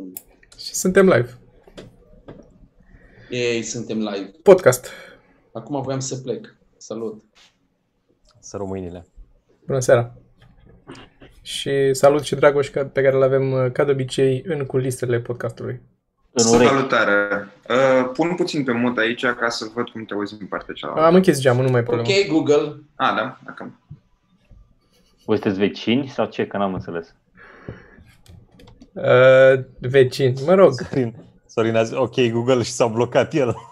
bun. Și suntem live. Ei, suntem live. Podcast. Acum voiam să plec. Salut. Să românile. Bună seara. Și salut și Dragoș ca- pe care îl avem uh, ca de obicei în culistele podcastului. În Salut. urechi. Salutare! Uh, pun puțin pe mut aici ca să văd cum te auzi în partea cealaltă. Am închis geamul, nu mai e problemă. Ok, Google. A, da, dacă... Voi sunteți vecini sau ce? Că n-am înțeles. Uh, vecini, mă rog. Sorin, Sorin a zis, ok, Google și s-a blocat el.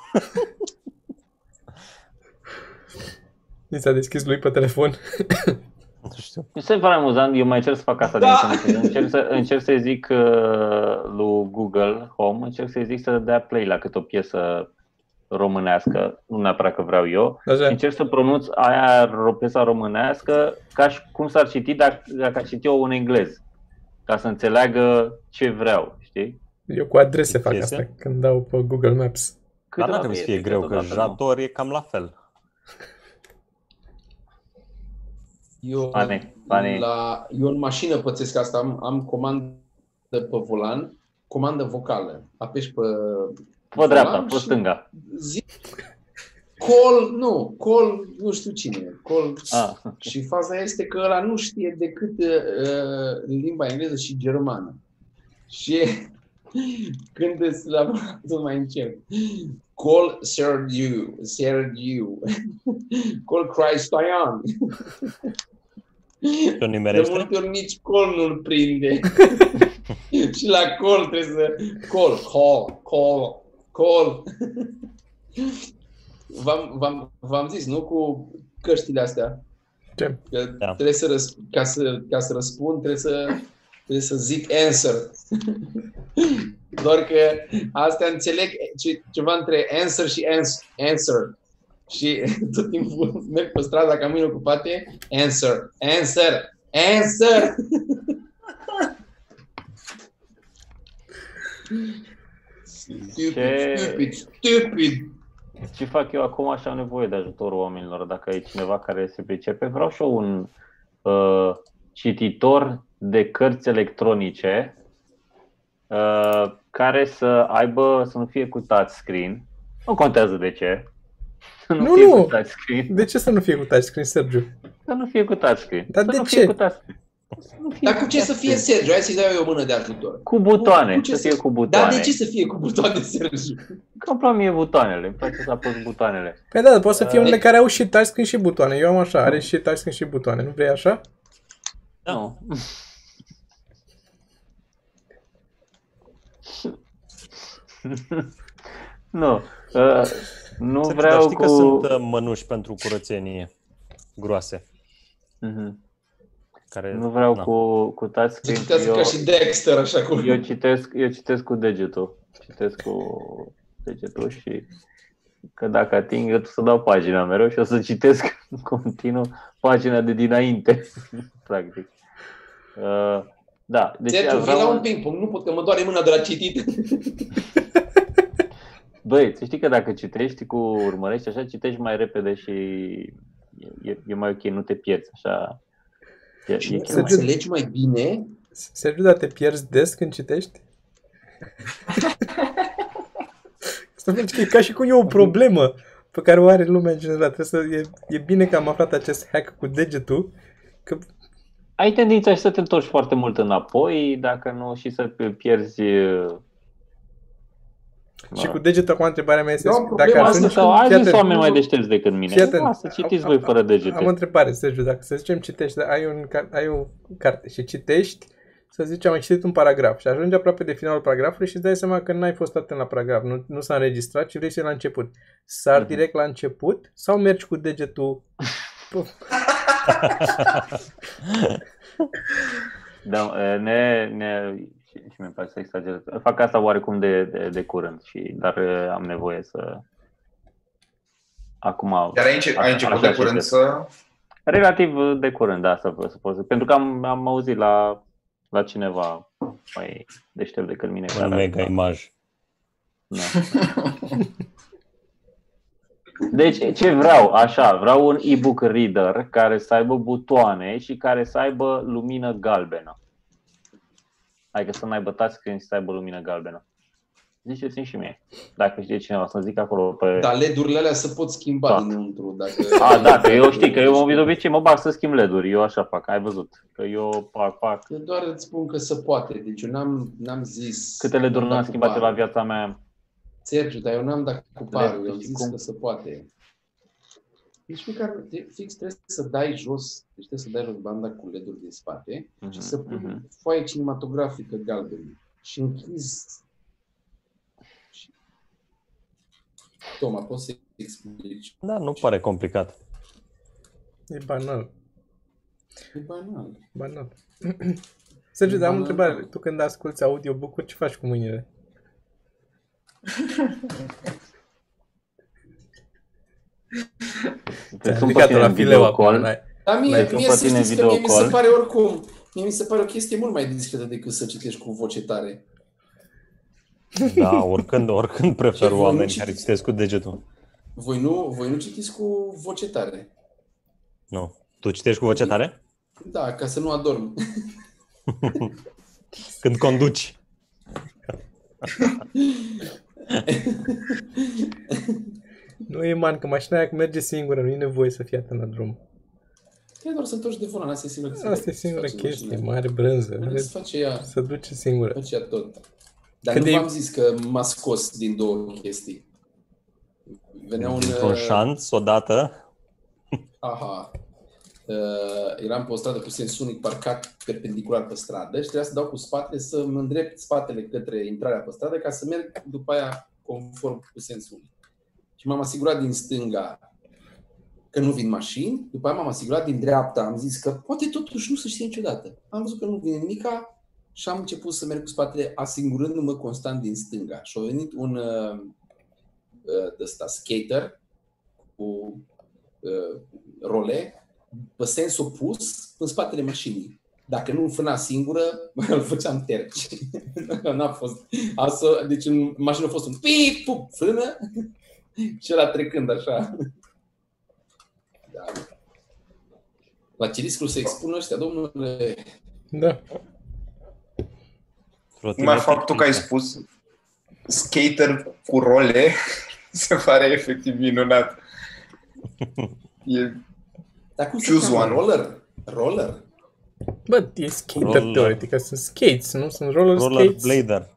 Mi s-a deschis lui pe telefon. Nu știu. Mi se pare amuzant, eu mai încerc să fac asta Da. din când în când. Încerc să, încerc să zic uh, lui Google Home, încerc să zic să dea play la câte o piesă românească, nu neapărat că vreau eu, și Așa. încerc să pronunț aia ro- piesa românească ca și cum s-ar citi dacă, dacă aș citi eu în englez, ca să înțeleagă ce vreau, știi? Eu cu adrese fac Piese? asta când dau pe Google Maps. Cât Dar nu trebuie să fie greu, că Jator e cam la fel. Eu, Pane, pane. La, eu în mașină pățesc asta. Am, am comandă pe volan, comandă vocală. Apeși pe Pe dreapta, volan pe și stânga. Zi, call, nu, call, nu știu cine. Call, Ah. Și faza este că ăla nu știe decât uh, limba engleză și germană. Și când îți la tot mai încep. Call Sergiu, Sergiu. Call Cristoian. Și o De nimerește? multe ori nici call nu-l prinde. și la call trebuie să... Call, call, call, call. V-am, v-am, v-am zis, nu? Cu căștile astea. Ce? Că Da. trebuie să, răs- ca să ca să răspund, trebuie să, trebuie să zic answer. Doar că astea înțeleg ce, ceva între answer și ans- answer. Și tot timpul merg pe stradă ca mâini ocupate, answer, answer, answer. Stupid, Ce- stupid, stupid. Ce fac eu acum așa am nevoie de ajutorul oamenilor. Dacă e cineva care se pricepe, vreau și eu un uh, cititor de cărți electronice uh, care să aibă, să nu fie cu touchscreen. Nu contează de ce. Să nu, Nu, fie nu. cu touchscreen. De ce să nu fie cu touchscreen, Sergiu? Să nu fie cu touchscreen. Dar să de nu ce? Fie cu touchscreen. Să nu fie Dar cu ce să fie touchscreen. Sergiu? Hai să-i dau eu o mână de ajutor. Cu butoane, Cu ce să fie să- cu butoane. Dar de ce să fie cu butoane, Sergiu? Că îmi plac mie butoanele, îmi place să apăs butoanele. Păi da, dar poate să fie Uh, unele care au și touchscreen și butoane. Eu am așa, are și touchscreen și butoane. Nu vrei așa? Da. Nu. nu. Uh, nu Sergiu, vreau dar știi cu... că sunt uh, mănuși pentru curățenie groase. Mhm. Care, Nu vreau na. cu, cu touchscreen. Citează Eu, ca și Dexter, așa cum... eu, citesc, eu citesc cu degetul. Citesc cu degetul și că dacă ating, eu să dau pagina mereu și o să citesc în continuu pagina de dinainte, practic. Uh, da, deci Sergiu, vii la vreau... un ping-pong, nu pot, că mă doare mâna de la citit. Băi, să știi că dacă citești cu urmărești așa, citești mai repede și e, e mai ok, nu te pierzi așa. E, e Și chiar să mai- înțelegi mai bine, Sergiu, dar te pierzi des când citești? Asta face că e ca și cum e o problemă pe care o are lumea în general. Trebuie să, e, e bine că am aflat acest hack cu degetul, că Ai tendința și să te întorci foarte mult înapoi, dacă nu și să te pierzi uh, și cu degetul acum întrebarea mea este Eu am dacă problema Asta atunci... sau ai Fii zis atent. oameni mai deștepți decât mine. Fii atent. Lasă, citiți Am- voi fără degete. Am o întrebare, Sergiu, dacă să zicem citești, dar ai, un, car- ai o carte și citești, să zicem, ai citit un paragraf și ajungi aproape de finalul paragrafului și îți dai seama că n-ai fost atent la paragraf, nu, nu s-a înregistrat și vrei să iei la început. Sar Mhm. direct la început sau mergi cu degetul? Da, ne, ne, și, și mi place să exagerez. Fac asta oarecum de, de, de curând, și, dar uh, am nevoie să... Acum... Iar ai, înce- ai așa- început așa de curând citesc. să... Relativ uh, de curând, da, să, să pot să... Pentru că am, am auzit la, la cineva mai deștept decât mine. Un mega imaj. Da. Deci, ce vreau? Așa, vreau un e-book reader care să aibă butoane și care să aibă lumină galbenă. Adică să n-aibă touchscreen și să aibă lumină galbenă. Ziceți-mi și mie. Dacă știe cineva să zic acolo pe... Dar LED-urile alea se pot schimba Da. dinăuntru. Dacă... A, da, că eu știi că eu de obicei mă bag să schimb LED-uri. Eu așa fac, ai văzut. Că eu pac, pac. Eu doar îți spun că se poate. Deci eu n-am, n-am zis... Câte LED-uri dat n-am cu schimbat eu parul. la viața mea? Sergiu, dar eu n-am dat cu parul. Eu am și zis cum? că se poate. Deci măcar de- fix trebuie să dai jos, deci trebuie să dai jos banda cu LED-uri din spate și să pui Mhm. foaie cinematografică galbenă și închizi. Și- Toma, poți să explici? Da, nu pare complicat. E banal. E banal. Banal. Sergiu, dar am o Banal. întrebare. Tu când asculti audiobook-uri, ce faci cu mâinile? Te sun pe ridicat tine la în fileu video acum, call. n-ai- Dar mie, L-ai pus mie pe să tine în știți că mie mi se videocall? pare oricum, mie mi se pare o chestie mult mai discretă decât să citești cu voce tare. Da, oricând, oricând Ce prefer voi oameni nu care citiți? citesc cu degetul. Voi nu, voi nu citiți cu voce tare. Nu. Tu citești cu voce tare? Da, ca să nu adorm. Când conduci. Nu e man, că mașina aia merge singură, nu e nevoie să fie atât la drum. Trebuie doar să întorci de volan, asta e singura chestie. Asta e singura Face chestie, mașina. mare brânză. Are să face ea, Se duce singură. face ea tot. Dar Cât nu de- v-am zis că m-a scos din două chestii. Venea un... Dintr-un uh, șanț, odată. Aha. Uh, eram pe o stradă cu sens unic parcat perpendicular pe stradă și trebuia să dau cu spatele să mă îndrept spatele către intrarea pe stradă ca să merg după aia conform cu sens unic. Și m-am asigurat din stânga că nu vin mașini, după aia m-am asigurat din dreapta, am zis că poate totuși nu se știe niciodată. Am văzut că nu vine nimica și am început să merg cu spatele asigurându-mă constant din stânga. Și a venit un uh, uh, de ăsta, skater cu uh, role pe sens opus în spatele mașinii. Dacă nu frâna singură, îl făceam terci. N-a fost. Asta, deci în mașină a fost un pip, pup, frână și ăla trecând așa. Da. La ce riscul să expună ăștia, domnule? Da. Numai faptul că ai spus skater cu role se pare efectiv minunat. E, Dar cum se Choose cheamă? one. Roller? Roller? Bă, e skater Roller. teoretic, sunt skates, nu? Sunt roller, Roller skates. blader.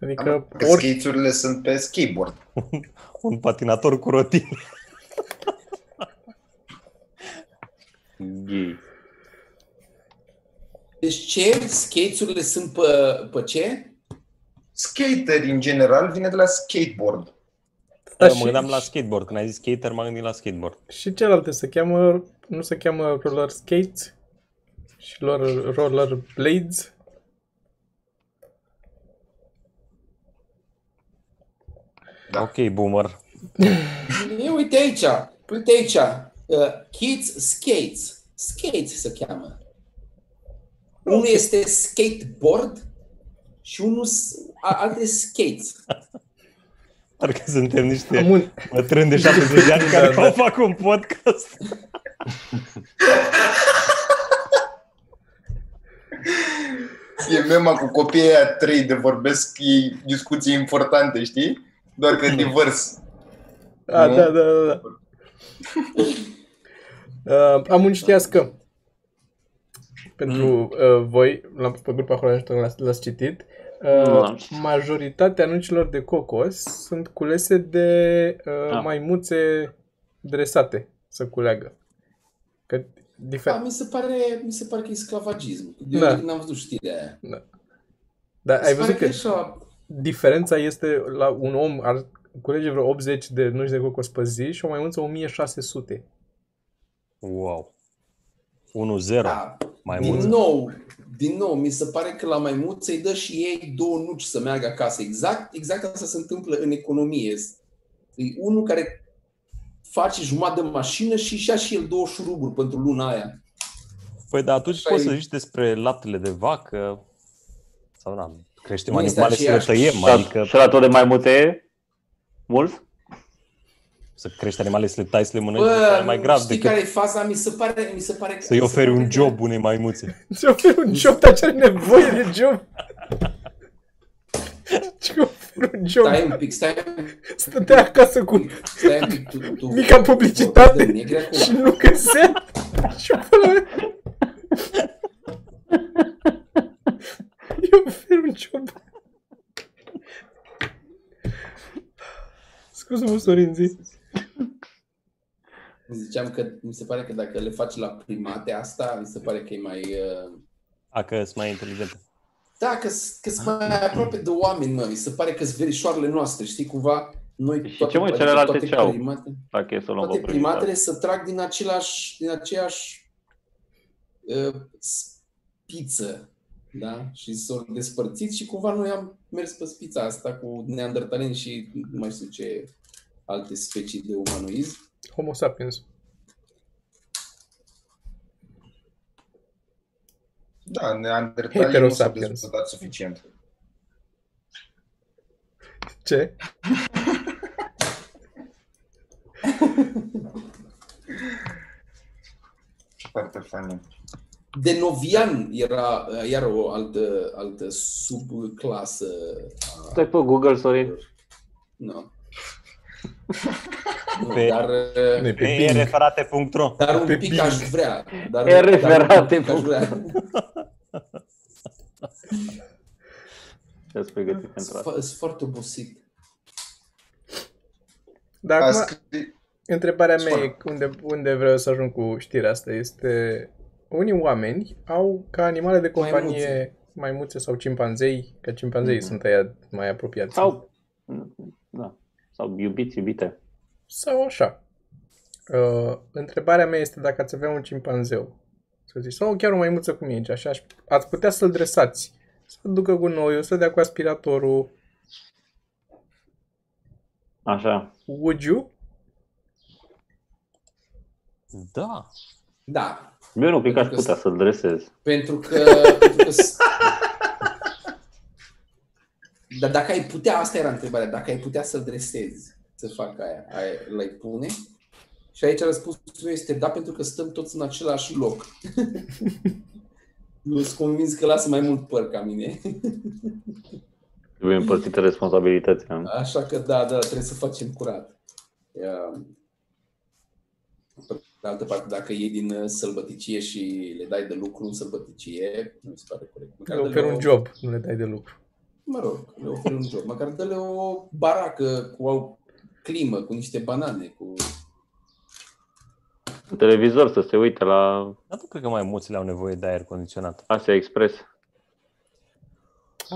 Adică că ori... skate-urile sunt pe skateboard. Un patinator cu rotile. Gay. Deci ce? Skates-urile sunt pe, pe ce? Skater, în general, vine de la skateboard. Da, Eu și- mă gândeam la skateboard. Când ai zis skater, m-am gândit la skateboard. Și celelalte se cheamă, nu se cheamă roller skates și roller, roller blades. Da. Ok, boomer. E, uite aici, uite aici. Uh, kids Skates. Skates se cheamă. Unul este skateboard și unul s- a- alte skates. Parcă suntem niște Am un... bătrâni de 70 de ani care Da, da. da, fac un podcast. E mema cu copiii aia trei de vorbesc ei discuții importante, știi? Doar că divers. A, Nu? da, da, da, da. Uh, am un știască. Pentru uh, voi, la, pe grupa acolo ajutor l-ați, l-ați citit. Nu Uh, l-am citit. majoritatea anuncilor de cocos sunt culese de uh, Ah. maimuțe dresate să culeagă. Că Da, difer- mi se pare, mi se pare că e sclavagism. Eu Da. n-am văzut știrea aia. Dar Mi ai se văzut pare că că e așa, diferența este la un om ar culege vreo 80 de nuci de cocos pe zi și o maimuță 1600. Wow. 1-0. da, Mai din mult. nou, din nou, mi se pare că la maimuță îi dă și ei două nuci să meargă acasă. Exact, exact asta se întâmplă în economie. E unul care face jumătate de mașină și își ia și el două șuruburi pentru luna aia. Păi da, atunci Așa poți e. să zici despre laptele de vacă sau da, creștem Nu este animale și le aceeași- tăiem, Și la- adică Și la tot de mai multe mulți? Să crești animale, să le tai, să le mănânci, Bă, e mai grav știi decât care e faza? Mi se pare, mi se pare că... să-i mi se oferi pare un că- job unei maimuțe. Ți oferi un job, dar ce are nevoie de job? Ce oferi un job? Stai un pic, stai un pic. Stătea acasă cu Stai un pic, tu, tu, mica publicitate Dă negri acum. și nu găsea. Și până Eu ofer un job. Scuze-mă, Sorin, zi. Ziceam că mi se pare că dacă le faci la primate asta, mi se pare că e mai... Uh... A, că sunt mai inteligente. Da, că sunt mai aproape de oameni, mă. Mi se pare că sunt verișoarele noastre, știi, cumva... Noi Și ce, mă, celelalte ce au? primate, Dacă e să o luăm toate pe primul primatele să trag din același, din aceeași uh, spiță, da? Și s-au despărțit și cumva noi am mers pe spița asta cu neandertaleni și nu mai știu ce alte specii de umanoism. Homo sapiens. Da, neandertalii nu s-au Heterosapiens. dezvoltat suficient. Ce? Foarte funny. Denovian era uh, iar o altă, altă subclasă. a- Stai pe Google, Sorin. Nu. Nu, Pe- dar, uh, Nu e pe Pe Bing. referate.ro dar un pe pic Bing. aș vrea. Dar, E dar un referate, pic aș vrea. Ești pregătit pentru Sunt asta. fo- Sunt foarte obosit. Dar A acum, scris... întrebarea mea Spune. e unde, unde vreau să ajung cu știrea asta. Este, unii oameni au ca animale de companie maimuțe sau cimpanzei, că cimpanzei Mhm. sunt aia mai apropiați. Sau, da, sau iubiți, iubite. Sau așa. Uh, întrebarea mea este dacă ați avea un cimpanzeu, să zici, sau chiar o maimuță cum e, așa, aș- ați putea să-l dresați, să ducă gunoiul, să dea cu aspiratorul. Așa. Would you? Da. Da. Eu nu cred că aș Pentru că putea să-l dresez. Pentru că... pentru că s- Dar dacă ai putea, asta era întrebarea, dacă ai putea să-l dresezi, să facă aia, aia l-ai pune? Și aici răspunsul meu este da, pentru că stăm toți în același loc. Eu sunt convins că lasă mai mult păr ca mine. Trebuie împărțite responsabilitățile. nu? Așa că da, da, trebuie să facem curat. Ia- Pe de altă parte, dacă iei din uh, sălbăticie și le dai de lucru în sălbăticie, nu mi se pare corect. Măcar Le dă-le ofer o- un job, nu le dai de lucru. Mă rog, le oferi un job. Măcar dă-le o baracă cu o climă, cu niște banane, cu... Un televizor să se uite la Dar nu cred că maimuțele au nevoie de aer condiționat. Asia Express.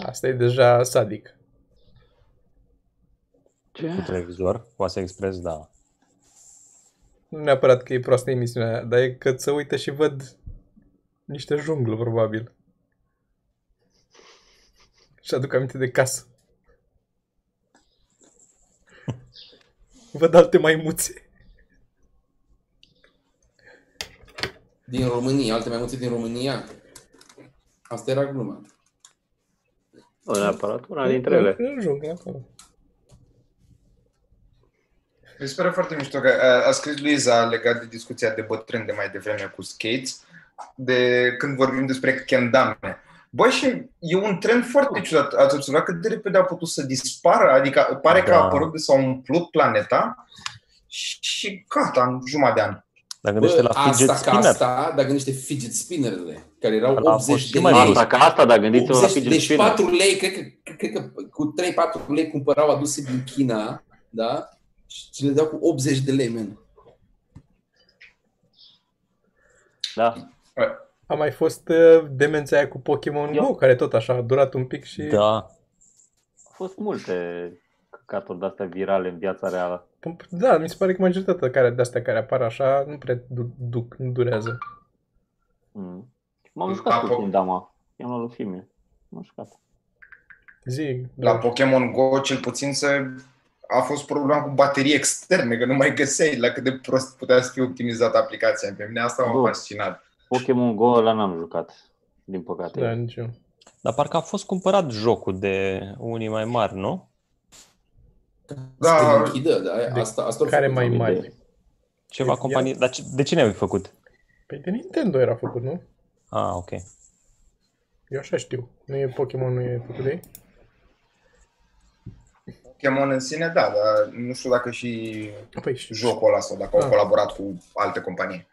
Asta e deja sadic. Ce? Cu televizor, cu Asia Express, da. Nu neapărat că e proastă emisiunea aia, dar e că să uită și văd niște junglă, probabil. Și aduc aminte de casă. Văd alte maimuțe. Din România, alte mai multe din România. Asta era gluma. Nu neapărat, una dintre ele. În junglă, acolo. Mi se pare foarte mișto că a, a scris Luiza legat de discuția de bătrâni de mai devreme cu skates, de când vorbim despre kendame. Bă, și e un trend foarte ciudat. Ați observat cât de repede a putut să dispară? Adică pare că Da. a apărut de s-a umplut planeta și, și gata, în jumătate de an. Dar gândește Bă, la fidget asta ca spinner. asta, dar gândește fidget spinnerele, care erau Ăla a fost 80 și de mai lei. mult. Asta, ca asta, dar gândiți-vă la 80, fidget deci spinner. 4 lei, cred că, cred că cu 3-4 lei cumpărau aduse din China, da? Și le dau cu 80 de lei, man. Da. A mai fost uh, demența aia cu Pokémon Eu- Go, care tot așa a durat un pic și... Da. Au fost multe căcaturi de-astea virale în viața reală. Da, mi se pare că majoritatea care, de-astea care apar așa nu prea du- duc, nu durează. Mm. M-am jucat Apo- puțin, dama. I-am luat lui Fimie. M-am jucat. Zi, La da. Pokémon Go, cel puțin, se, a fost problema cu baterii externe, că nu mai găseai la cât de prost putea să fie optimizată aplicația. Pe mine asta m-a Bun. fascinat. Pokémon Go ăla n-am jucat, din păcate. da, nici eu. Dar parcă a fost cumpărat jocul de unii mai mari, nu? Da. Să te închidă, da, De asta, asta care făcut mai oamenii. mari? Ceva E- companie... Dar ce- de cine ai făcut? Păi de Nintendo era făcut, nu? Ah, ok. Eu așa știu. Nu e Pokémon, nu e făcut de ei? Pokémon în sine, da, dar nu știu dacă și Păi știu. jocul ăla sau dacă au Ah. colaborat cu alte companii.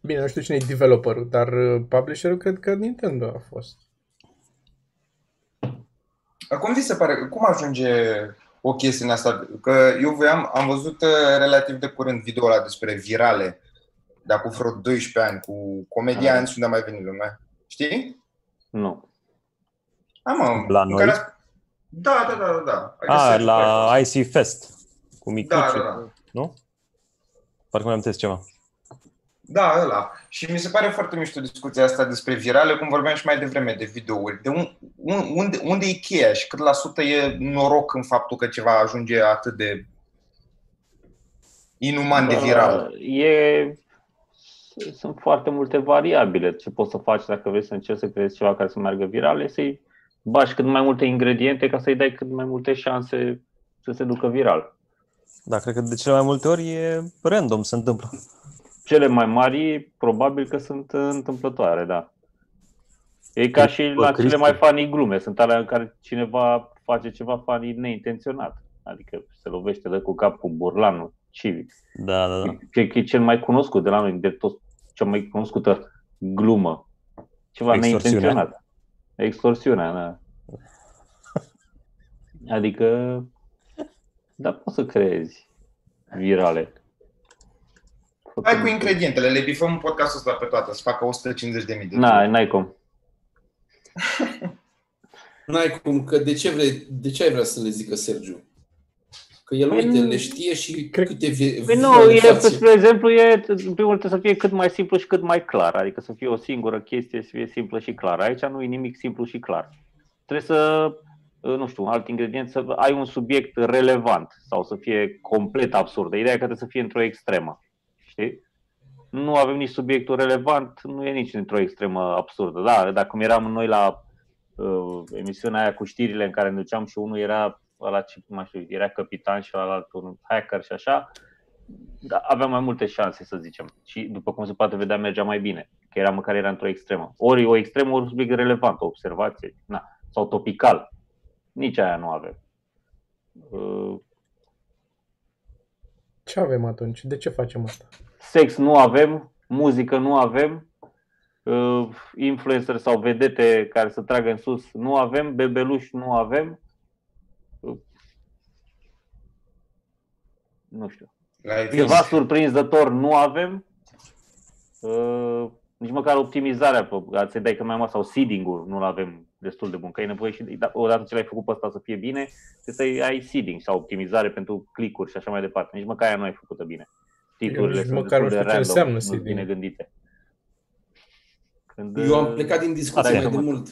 Bine, nu știu cine e developerul, dar uh, publisherul cred că Nintendo a fost. Cum vi se pare, cum ajunge o chestie în asta? Că eu voiam, am văzut uh, relativ de curând video ăla despre virale, de acum vreo 12 ani, cu comedianți unde a mai venit lumea. Știi? Nu. Da, mă, La în noi? care- Da, da, da, da. da. Adică Ah, se- la IC Fest. Cu micuțe, Da, da, da. nu? Parcă mi-am amintesc ceva. Da, ăla. Și mi se pare foarte mișto discuția asta despre virale, cum vorbeam și mai devreme de videouri. De un, un, unde, unde e cheia și cât la sută e noroc în faptul că ceva ajunge atât de inuman de viral. E, sunt foarte multe variabile. Ce poți să faci dacă vrei să încerci să creezi ceva care să meargă viral, e să-i bași cât mai multe ingrediente ca să-i dai cât mai multe șanse să se ducă viral. Da, cred că de cele mai multe ori e random se întâmplă. Cele mai mari, probabil că sunt întâmplătoare, da. E ca și Bă, la Cristi. cele mai funny glume. Sunt alea în care cineva face ceva funny neintenționat. Adică se lovește de cu cap cu burlanul civic. Da, da, da. Cred că e cel mai cunoscut de la noi, de toți, cea mai cunoscută glumă. Ceva Extorsiunea. neintenționat. Extorsiunea, da. Adică, da, poți să creezi virale. Hai cu ingredientele, le bifăm în podcastul ăsta pe toate, să facă 150 de mii de Na, n-ai cum. N-ai cum, că de ce, vrei, de ce ai vrea să le zică Sergiu? Că el, Păi uite, nu- le știe și Cred- câte vi- Păi nu, virale e, face. spre exemplu, e, în primul rând trebuie să fie cât mai simplu și cât mai clar. Adică să fie o singură chestie, să fie simplă și clară. Aici nu e nimic simplu și clar. Trebuie să, nu știu, alt ingredient, să ai un subiect relevant sau să fie complet absurd. Ideea e că trebuie să fie într-o extremă. Știi? Nu avem nici subiectul relevant, nu e nici într-o extremă absurdă. Da, dacă cum eram noi la uh, emisiunea aia cu știrile în care ne duceam și unul era ăla ce nu mai știu, era capitan și ălalt un hacker și așa, da, aveam mai multe șanse, să zicem. Și după cum se poate vedea, mergea mai bine. Că era măcar era într-o extremă. Ori o extremă, ori un subiect relevant, o observație. Na. Sau topical. Nici aia nu avem. Uh, Ce avem atunci? De ce facem asta? Sex nu avem, muzică nu avem, uh, influencer sau vedete care să tragă în sus nu avem, bebeluși nu avem. Uh, Nu știu. La Ceva surprinzător nu avem. Uh, nici măcar optimizarea, pe- să-i dai că mai mult, sau seeding-ul nu-l avem destul de bun. Că e nevoie și, da, odată ce l-ai făcut pe ăsta să fie bine, trebuie să ai seeding sau optimizare pentru clicuri și așa mai departe. Nici măcar aia nu ai făcută bine. Titlurile nici sunt măcar destul nu de știu ce random, înseamnă nu sunt seeding. bine gândite. Când, Eu am uh, plecat din discuție Are mai de că- mult.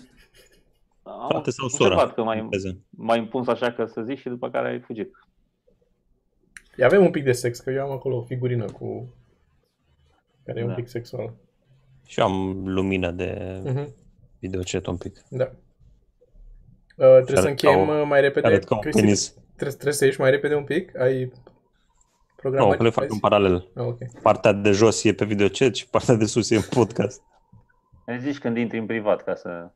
am Frate sau observat sora. Că mai, Vezi. mai impus așa că să zici și după care ai fugit. Avem un pic de sex, că eu am acolo o figurină cu... care e un Da. pic sexual. Și eu am lumină de Mhm. Videochat un pic. Da. Uh, trebuie să arăt încheiem ca o- uh, mai repede. Arăt ca un Cristi, penis. Trebuie, trebuie să ieși mai repede un pic? Ai programat? Nu, că le fac în paralel. Ah, ok. Partea de jos e pe videochat și partea de sus e în podcast. Îmi zici când intri în privat ca să...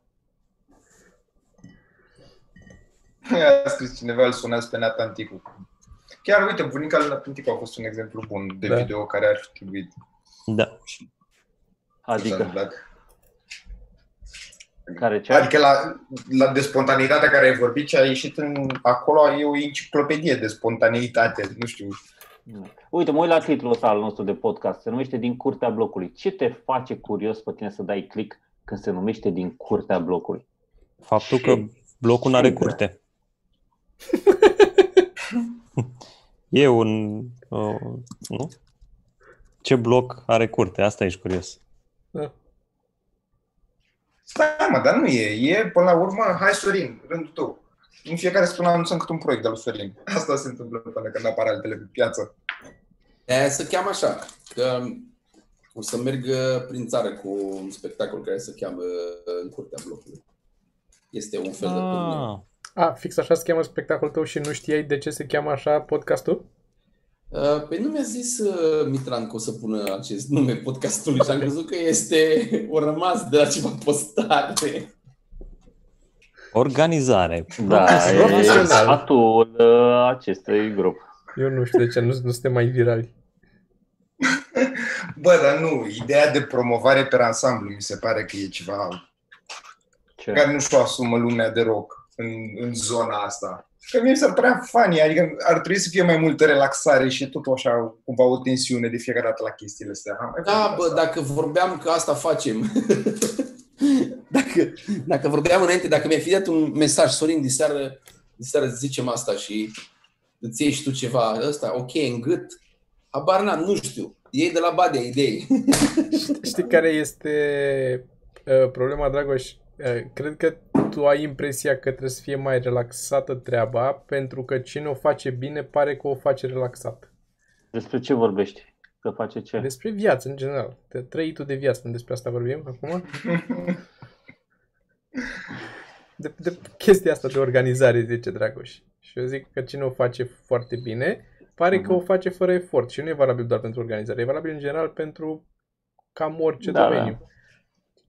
A scris cineva, îl sunați pe Natanticu. Chiar, uite, bunica lui Natanticu a fost un exemplu bun de Da. video care ar fi trebuit. Da. Ce s-a Adică, întâmplat. Care ce? Adică la, la de spontaneitate care ai vorbit, ce a ieșit în, acolo e o enciclopedie de spontaneitate, nu știu. Uite, mă uit la titlul ăsta al nostru de podcast. Se numește Din curtea blocului. Ce te face curios pe tine să dai click când se numește Din curtea blocului? Faptul că blocul nu are Ce? curte. e un... Uh, nu? Ce bloc are curte? Asta ești curios. Da. Stai mă, dar nu e. E, până la urmă, hai Sorin, rândul tău. În fiecare săptămână anunțăm cât un proiect de lui Sorin. Asta se întâmplă până când apar altele pe piață. Aia se cheamă așa, că o să merg uh, prin țară cu un spectacol care se cheamă uh, În curtea blocului. Este un fel de turneu. Ah, A, fix așa se cheamă spectacolul tău și nu știai de ce se cheamă așa podcastul? Uh, Păi nu mi-a zis uh, Mitran că o să pună acest nume podcastului și am crezut că este o rămas de la ceva postare. Organizare. Da, e Profesional. sfatul uh, acestui grup. Eu nu știu de ce nu, nu suntem mai virali. Bă, dar nu, ideea de promovare pe ansamblu mi se pare că e ceva Ce? care nu și-o asumă lumea de rock în, în zona asta. Că mie mi s-ar părea funny, adică ar trebui să fie mai multă relaxare și tot așa cumva o tensiune de fiecare dată la chestiile astea. Am mai Da, făcut bă, asta. dacă vorbeam că asta facem. dacă, dacă vorbeam înainte, dacă mi-ai fi dat un mesaj, Sorin, diseară, diseară zicem asta și îți iei și tu ceva ăsta, ok, în gât, habar n-am, nu știu. Iei de la Badea idei. Știi care este uh, problema, Dragoș? Uh, cred că tu ai impresia că trebuie să fie mai relaxată treaba, pentru că cine o face bine pare că o face relaxat. Despre ce vorbești? Că face ce? Despre viață, în general. De trăitul de viață, nu despre asta vorbim acum? De, de chestia asta de organizare, zice Dragoș. Și eu zic că cine o face foarte bine, pare că Mhm. o face fără efort. Și nu e valabil doar pentru organizare, e valabil în general pentru cam orice Da, domeniu.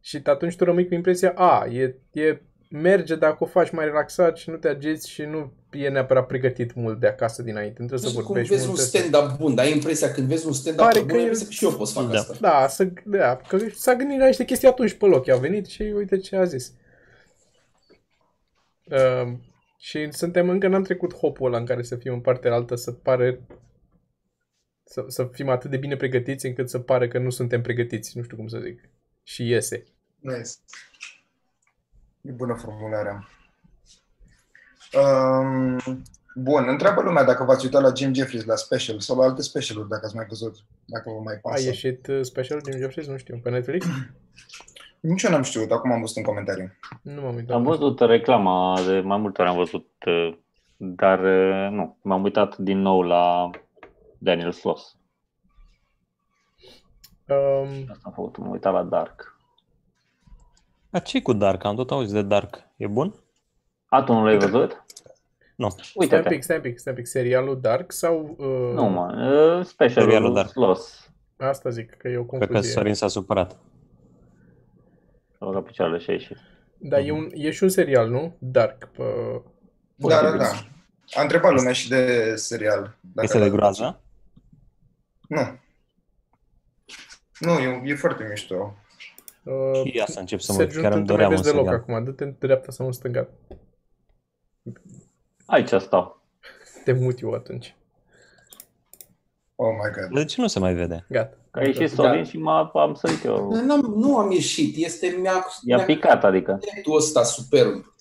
Și atunci tu rămâi cu impresia, a, e, e merge dacă o faci mai relaxat și nu te agiți și nu e neapărat pregătit mult de acasă dinainte. Nu trebuie să Și cum vorbești vezi un mult. trebuie să- stand-up bun, dar ai impresia când vezi un stand-up Pare bun, că ai e- impresia că și eu pot să fac Da. asta. Da, să, da, că s-a gândit la niște chestii atunci pe loc. I-au venit și uite ce a zis. Uh, și suntem încă n-am trecut hopul ăla în care să fim în partea altă, să pare să, să fim atât de bine pregătiți încât să pare că nu suntem pregătiți, nu știu cum să zic. Și iese. Nice. E bună formularea. Um, bun, întreabă lumea dacă v-ați uitat la Jim Jeffries la special sau la alte specialuri, dacă ați mai văzut, dacă vă mai A pasă. ieșit uh, special din Jeffries? Nu știu, pe Netflix? Nici eu n-am știut, acum am văzut în comentarii. Nu m-am uitat. Am văzut reclama, de mai multe ori am văzut, uh, dar uh, nu, m-am uitat din nou la Daniel Sloss. Um, Asta am făcut, m-am uitat la Dark. A, ce cu Dark? Am tot auzit de Dark. E bun? A, tu nu l-ai văzut? Nu. stai un Uite-te. pic, stai un pic, stai un pic. Serialul Dark sau... Uh, Nu, mă, uh, specialul Serialul Dark. Sloss. Asta zic, că e o Cred că confuzie. Sorin s-a supărat. A băgat picioarele și a ieșit. Da, e, un, e și un serial, nu? Dark. Pe... Da, da, Posibil. da. A întrebat lumea și de serial. dacă Este de l-ați groază? Nu. Nu, e, e foarte mișto. Uh, Ia să încep să mă Sergiu, uit, chiar tu îmi nu te mai doream un vezi deloc serial. acum. Du-te în dreapta sau în stânga. Aici stau. Te mut eu atunci. Oh my god. De ce nu se mai vede? Gata. Că a ieșit Sorin și m-a, am sărit eu. N-am, nu am ieșit, este mi-a, I-a mi-a picat, adică. dreptul ăsta superb.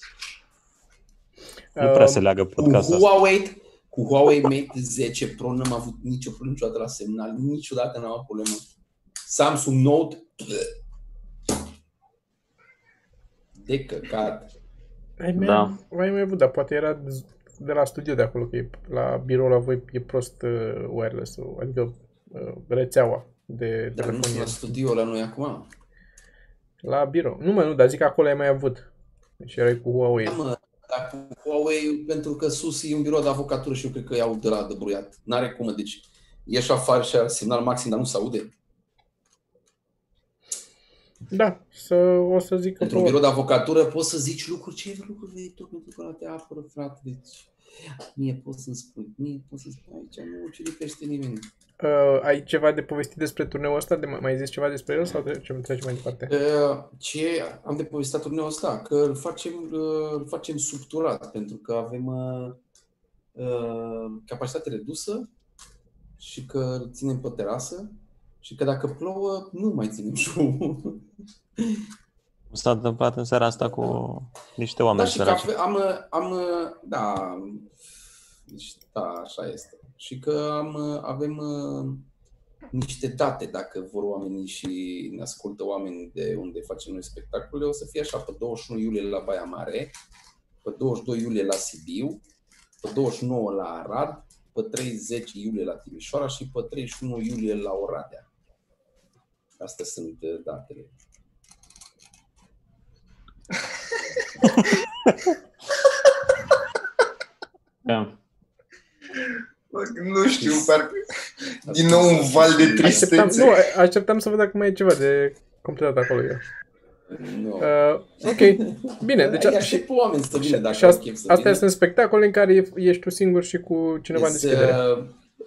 Nu prea se leagă Cu podcastul ăsta. Huawei, cu Huawei Mate 10 Pro n-am avut nicio problemă niciodată la semnal, niciodată n-am avut problemă. Samsung Note de căcat. Ai mai, Da. ai mai avut, dar poate era de la studio de acolo, că e, la birou la voi e prost uh, wireless-ul, adică uh, rețeaua de Dar nu sunt telefonie. la studio la noi acum. La birou. Nu mă, nu, dar zic că acolo ai mai avut. Deci erai cu Huawei. Da, mă, dar cu Huawei, pentru că sus e un birou de avocatură și eu cred că iau de la dăbruiat. N-are cum, deci ieși afară și are semnal maxim, dar nu se aude. Da, să, o să zic că Într-un birou de avocatură poți să zici lucruri, ce lucruri vrei tu, pentru că ăla te apără, frate. Deci, mie poți să-mi spui, mie poți să spui, aici nu ce lipește nimeni. uh, ai ceva de povestit despre turneul ăsta? De, mai zis ceva despre el sau trecem, trecem mai departe? Uh, Ce am de povestit turneul ăsta? Că îl facem, uh, îl facem subturat, pentru că avem uh, uh, capacitate redusă și că îl ținem pe terasă și că dacă plouă, nu mai ținem show S-a întâmplat în seara asta cu niște Da, oameni și că săraci. ave- am, am, da, deci, da, așa este. Și că am, avem uh, niște date, dacă vor oamenii și ne ascultă oameni de unde facem noi spectacole, o să fie așa, pe 21 iulie la Baia Mare, pe 22 iulie la Sibiu, pe 29 la Arad, pe 30 iulie la Timișoara și pe 31 iulie la Oradea. Astea sunt uh, datele. Da. Nu știu, parcă din nou un val de Așteptam, tristețe. nu, așteptam să văd dacă mai e ceva de completat acolo eu. Nu. Uh, ok, bine, deci Ia a, și și, pe oameni să vină dacă și au asta, chef să astea vină. sunt spectacole în care e- ești tu singur și cu cineva în Sunt, deschidere.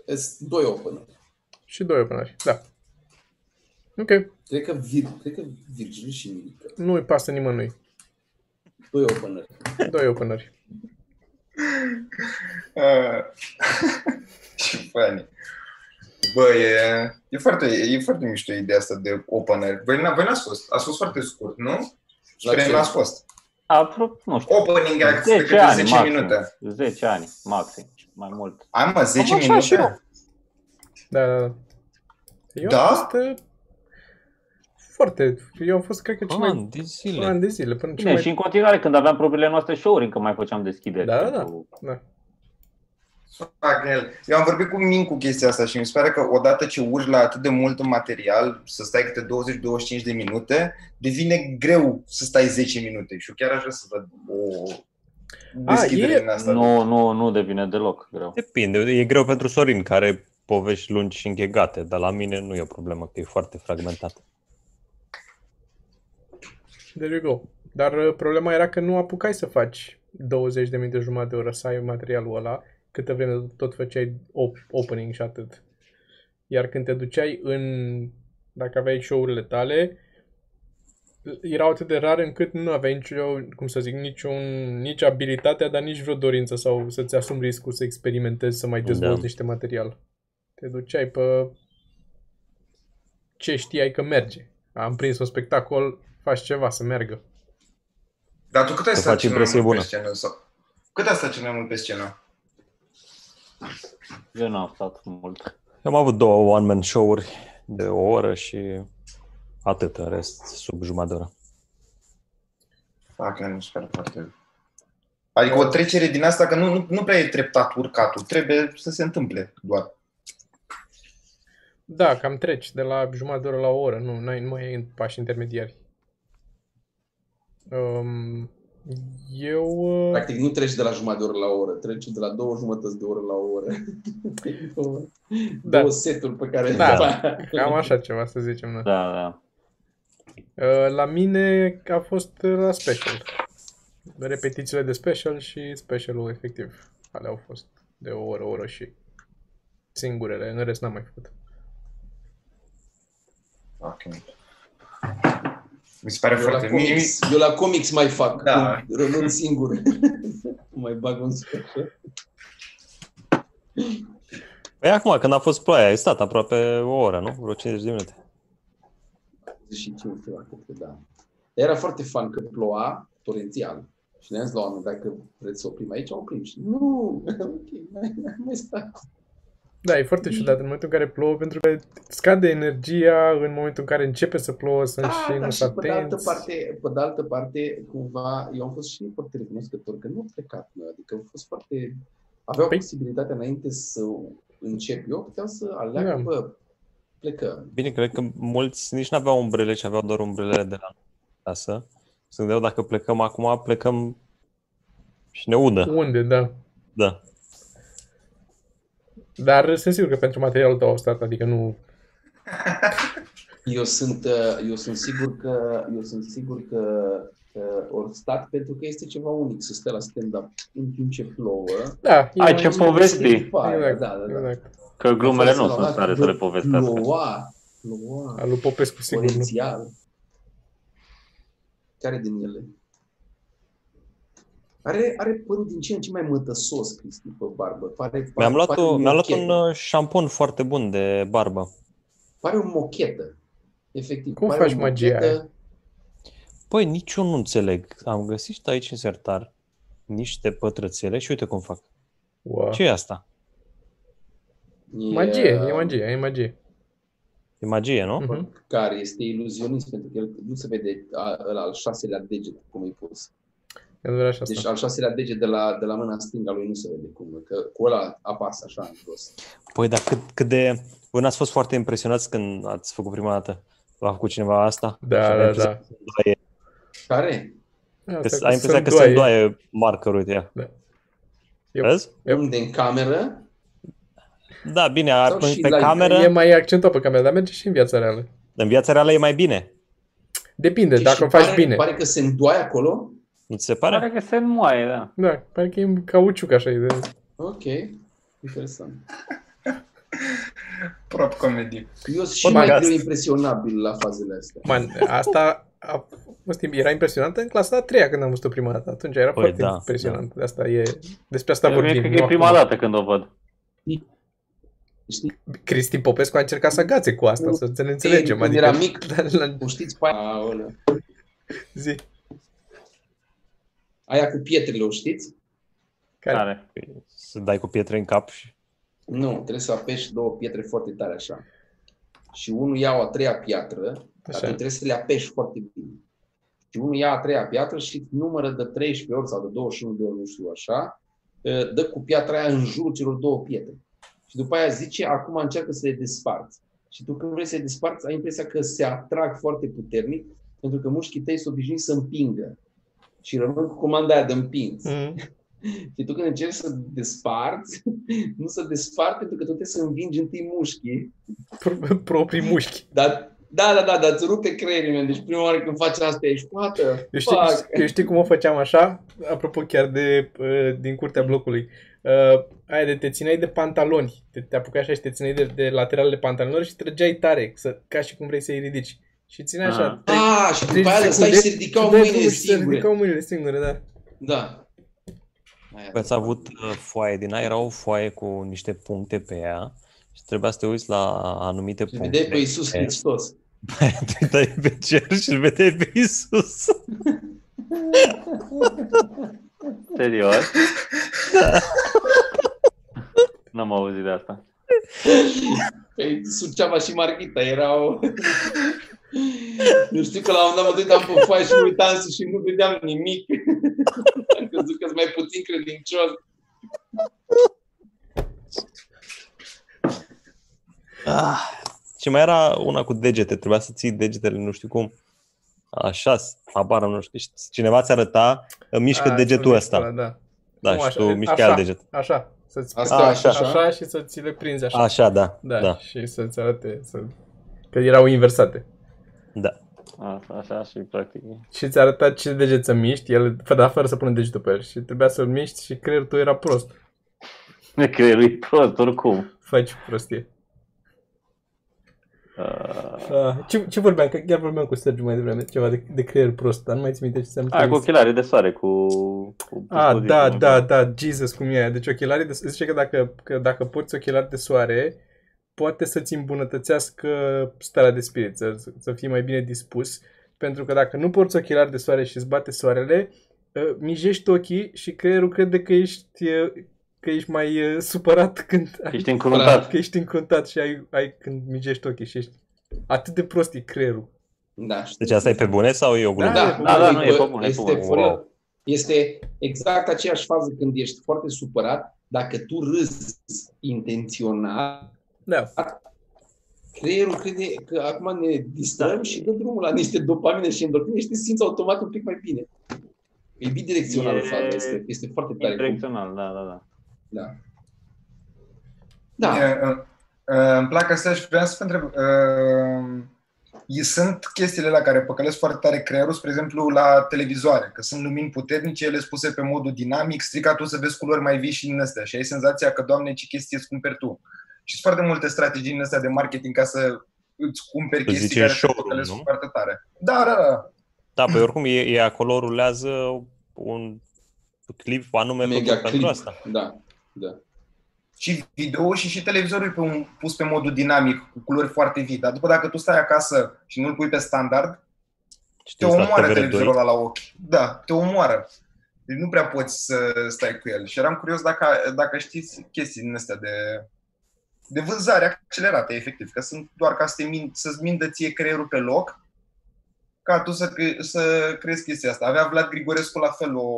uh, Sunt doi open. Și doi openari, da. Ok, Cred că, Vir, cred că Virgil și Mirica. nu îi pasă nimănui. Doi openeri. Doi openari. Ah. Și funny. Bă, e, e, foarte, e foarte mișto ideea asta de opener. Voi, n- voi n-ați fost, ați fost foarte scurt, nu? Spre ce? n-ați fost. Apro, nu știu, Opening act de 10 câte ani 10 maxim. minute. 10 ani, maxim, mai mult. Ai mă, 10 Cam așa și minute? eu. Da, da, da. Eu Da? am fost uh, foarte, eu am fost, cred că, cel mai Ani de zile. ani de zile, până cel Bine, mai... și în continuare, când aveam propriile noastre show-uri, încă mai făceam deschideri. Da, da, da. pentru- da. Fac el. Eu am vorbit cu Min cu chestia asta și mi se pare că odată ce urci la atât de mult material, să stai câte 20-25 de minute, devine greu să stai 10 minute. Și eu chiar aș vrea să văd o deschidere e- în asta. Nu, nu, nu devine deloc greu. Depinde, e greu pentru Sorin, care povești lungi și închegate, dar la mine nu e o problemă, că e foarte fragmentat. There you go. Dar uh, problema era că nu apucai să faci 20 de minute jumătate de oră să ai materialul ăla, câtă vreme tot făceai op- opening și atât. Iar când te duceai în, dacă aveai show-urile tale, erau atât de rare încât nu aveai nicio, cum să zic, niciun, nici abilitatea, dar nici vreo dorință sau să-ți asumi riscul să experimentezi, să mai dezvolți Da. niște material. Te duceai pe ce știai că merge. Am prins un spectacol, faci ceva să meargă. Dar tu cât ai Să stat faci cel mai impresie mult pe bună. scenă? Sau? Cât ai stat cel mai mult pe scenă? Eu n-am stat mult. Eu am avut două one-man show-uri de o oră și atât, în rest, sub jumătate de oră. Fac, mi se pare foarte... Adică o trecere din asta, că nu, nu, nu prea e treptat urcatul, trebuie să se întâmple doar. Da, cam treci de la jumătate de oră la o oră, nu, n-ai, nu mai ai pași intermediari. Um, eu... uh, Practic nu treci de la jumătate de oră la o oră, treci de la două jumătăți de oră la o oră. două, Da. două seturi pe care Da. Cam așa ceva, să zicem. Da. Da, da. Uh, La mine a fost uh, la special. Repetițiile de special și specialul efectiv. Ale au fost de o oră, o oră și singurele. În rest n-am mai făcut. Ok. Mi se pare Eu la, foarte... Mie, comics, eu la comics mai fac, Da. când rămân singur. mai bag un special. Păi acum, când a fost ploaia, ai stat aproape o oră, nu? Vreo 50 de minute. 25 ceva, cred că da. Dar era foarte fan că ploua torențial. Și ne-am zis la oameni, dacă vreți să oprim aici, oprim. Și nu, ok, mai, mai stat. Da, e foarte ciudat în momentul în care plouă, pentru că scade energia în momentul în care începe să plouă, sunt Da, și nu dar sunt și pe de altă atenți. parte, pe de altă parte, cumva, eu am fost și foarte recunoscător că nu au plecat, mă. adică au fost foarte, aveau Păi- posibilitatea înainte să încep eu, puteau să aleagă, Da. bă, plecăm. Bine, cred că mulți nici n-aveau umbrele, ci aveau doar umbrele de la casă. Se gândeau dacă plecăm acum, plecăm și ne udă. Unde, da. Da. Dar sunt sigur că pentru materialul tău au stat, adică nu... Eu sunt, uh, eu sunt sigur că, eu sunt sigur că uh, ori stat pentru că este ceva unic să stai la stand-up în timp ce plouă. Da, e Ai, mai- ce povesti! După aia, Exact, da, da, da. exact. Că glumele nu A fost sunt la stare dat, să le povestească. Ploua, ploua, Al lui Popescu, sigur nu. torențial. Care din ele? Are, are părul din ce în ce mai mătăsos, Cristi, pe barbă. Pare, Mi-am luat, pare o, mi-am luat mochetă. un uh, șampon foarte bun de barbă. Pare o mochetă. Efectiv. Cum pare faci o magia mochetă. aia? Păi, nici eu nu înțeleg. Am găsit și aici în sertar niște pătrățele și uite cum fac. Wow. Ce e asta? E, Magie, e magie, e magie. E magie, nu? Mhm. Care este iluzionist, pentru că el nu se vede a- ăla al șaselea deget cum e pus. E adevărat și Deci asta. al șaselea deget de la, de la mâna stângă a lui nu se vede cum, că cu ăla apasă așa în jos. Păi, dar cât, cât de... Voi n-ați fost foarte impresionați când ați făcut prima dată? V-a făcut cineva asta? Și Da, aveai da, impresia da. că se îndoaie- Care? Asta Că, cu ai impresia că se sândoaie. îndoaie markerul, uite ea. Eu- Vezi? Unde în cameră? Da, bine, Sau pe, și pe la- cameră, E mai accentuat pe cameră, dar merge și în viața reală. în viața reală e mai bine. Depinde, Și dacă o faci pare, bine. Pare că se îndoaie acolo? Nu ți se pare? Pare că se înmoaie, da. Da, pare că e în cauciuc așa. E de... Ok, interesant. Prop comedie. Eu sunt și Podcast. mai greu impresionabil la fazele astea. Man, asta a fost, era impresionantă în clasa a treia când am văzut-o prima dată. Atunci era Păi, foarte da, impresionant. De asta e, despre asta Mie vorbim. cred nu că e prima acum. dată când o văd. Știi? Cristi Popescu a încercat să agațe cu asta, să ne înțelegem. Când Adică, era mic, la, la o știți pe aia, aoleu. zi. Aia cu pietrele, o știți? Care? Care? Să dai cu pietre în cap și... Nu, trebuie să apeși două pietre foarte tare așa. Și unul ia o a treia piatră, dar tu Așa. trebuie să le apeși foarte bine. Și unul ia a treia piatră și numără de 13 ori sau de 21 de ori, nu știu așa, dă cu piatra aia în jurul celor două pietre. Și după aia zice, acum încearcă să le desparți. Și tu când vrei să le desparți, ai impresia că se atrag foarte puternic, pentru că mușchii tăi sunt obișnuiți să împingă. Și rămân cu comanda aia de împins. Mm. Și tu când încerci să desparți, nu să desparți pentru că tu trebuie să învingi întâi mușchii. Pro- proprii mușchi. Dar, da, da, da, dar îți rupe creierii, man. Deci prima oară când faci asta ești, poată, Eu știi, eu știi cum o făceam așa? Apropo chiar de uh, din curtea blocului. Uh, aia de te țineai de pantaloni. Te, te apucai așa și te țineai de, de lateralele pantalonilor și trăgeai tare, să, ca și cum vrei să-i ridici. Și țineai așa. Aha. trei- Ah, și trei după aia lăsai și secunde se ridicau și dai mâinile drumul și Se singure. ridicau mâinile singure, da. Da. Aia. Ați avut uh, foaie din aia, era o foaie cu niște puncte pe ea și trebuia să te uiți la anumite Și puncte. vedeai pe Iisus Hristos. te uitai pe cer și îl vedeai pe Iisus. Serios? N-am auzit de asta. Păi Suceava și Marghita erau... Nu știu că la un moment dat mă duceam pe foaie și mă uitam sus și nu vedeam nimic. Am crezut că sunt mai puțin credincios. Ah. Și mai era una cu degete, trebuia să ții degetele, nu știu cum. Așa, habar am, nu știu. Și cineva ți arăta, mișcă A, degetul să ăsta. ăla, Da. Da, Cum și așa? tu mișcă Așa. alt deget. Așa. Să-ți Asta A, așa. așa. așa și să ți le prinzi așa. Așa, da. Da, Da. și să-ți arate să... că erau inversate. Da. Asta, așa și practic. Și ți arăta ce deget să miști, el, da, fără să pună degetul pe el. Și trebuia să-l miști și creierul tău era prost. Creierul e prost, oricum. Faci prostie. Uh, Uh, ce, ce vorbeam? Că chiar vorbeam cu Sergiu mai devreme, ceva de, de creier prost, dar nu mai țin minte ce se aia cu ochelarii de soare, cu... cu Ah, dispozitiv, da, nu? da, da, Jesus, cum e aia. Deci ochelarii de, zice că dacă, că dacă porți ochelari de soare, poate să-ți îmbunătățească starea de spirit, să, să fii mai bine dispus. Pentru că dacă nu porți ochelari de soare și îți bate soarele, uh, mijești ochii și creierul crede că ești, uh, că ești mai uh, supărat când ai, Ești încruntat. că ești încruntat și ai, ai când mijești ochii și ești atât de prost e creierul. Da. Deci asta e pe bune sau e o glumă? Da, Da, da, nu, e pe bune, e pe este, bune. fără, Wow. este exact aceeași fază când ești foarte supărat, dacă tu râzi intenționat, Da, creierul crede că acum ne distrăm și dă drumul la niște dopamine și endorfine și te simți automat un pic mai bine. E bidirecțional E- faza, este, este foarte tare. Direcțional, da, da, da. Da. Da. E, uh, uh, Îmi plac asta și vreau să vă întreb. uh, i- Sunt chestiile la care păcălesc foarte tare creierul, spre exemplu, la televizoare, că sunt lumini puternice, ele spuse pe modul dinamic, strica tu să vezi culori mai vii și din astea și ai senzația că, doamne, ce chestie îți cumperi tu. Și sunt foarte multe strategii din astea de marketing ca să îți cumperi Tu chestii zice care te showroom, păcălesc nu? foarte tare. Da, da, da. Da, pe oricum e, e acolo rulează un clip anume Mega făcut pentru clip. asta. Da. Da. și video și și televizorul e pe un, pus pe modul dinamic, cu culori foarte vii. Dar după dacă tu stai acasă și nu-l pui pe standard, Și te tu ești la omoară TVR2. televizorul ăla la ochi. Da, te omoară. Deci nu prea poți să stai cu el. Și eram curios dacă, dacă știți chestii din astea de, de vânzare accelerată, efectiv. Că sunt doar ca să te min, să-ți mindă ție creierul pe loc, ca tu să, cre- să crezi chestia asta. Avea Vlad Grigorescu la fel o,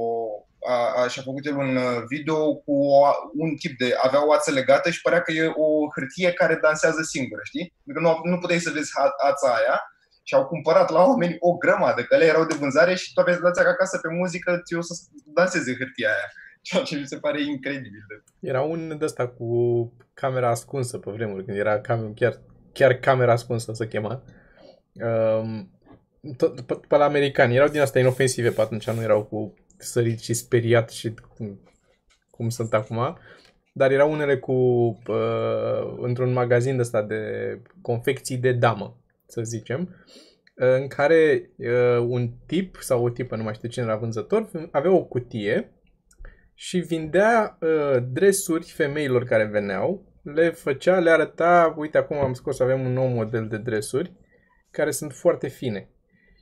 a, a, și-a făcut el un uh, video cu o, un tip de, avea o ață legată și părea că e o hârtie care dansează singură, știi? Adică nu, nu puteai să vezi ha- ața aia și au cumpărat la oameni o grămadă, că le erau de vânzare și tu aveai senzația că acasă pe muzică ți o să danseze hârtia aia. Ceea ce mi se pare incredibil. Era un de ăsta cu camera ascunsă pe vremuri, când era cam, chiar, chiar camera ascunsă se chema. Um, tot, pe, pe la americani, erau din asta inofensive pe atunci, nu erau cu sărit și speriat și cum, cum sunt acum. Dar erau unele cu, uh, într-un magazin de ăsta de confecții de damă, să zicem, în care uh, un tip sau o tipă, nu mai știu cine era vânzător, avea o cutie și vindea uh, dresuri femeilor care veneau, le făcea, le arăta, uite acum am scos, avem un nou model de dresuri care sunt foarte fine.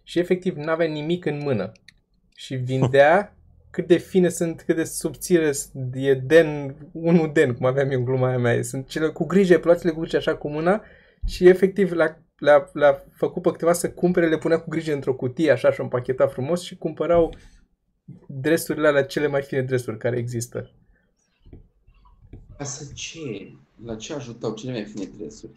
Și efectiv n-avea nimic în mână. Și vindea cât de fine sunt, cât de subțire e den, unul den, cum aveam eu în gluma aia mea. Sunt cele cu grijă, luați-le cu grijă așa cu mâna și efectiv le-a, le-a, le-a făcut pe câteva să cumpere, le punea cu grijă într-o cutie așa și o împacheta frumos și cumpărau dresurile alea, cele mai fine dresuri care există. Ca să ce? La ce ajutau cele mai fine dresuri?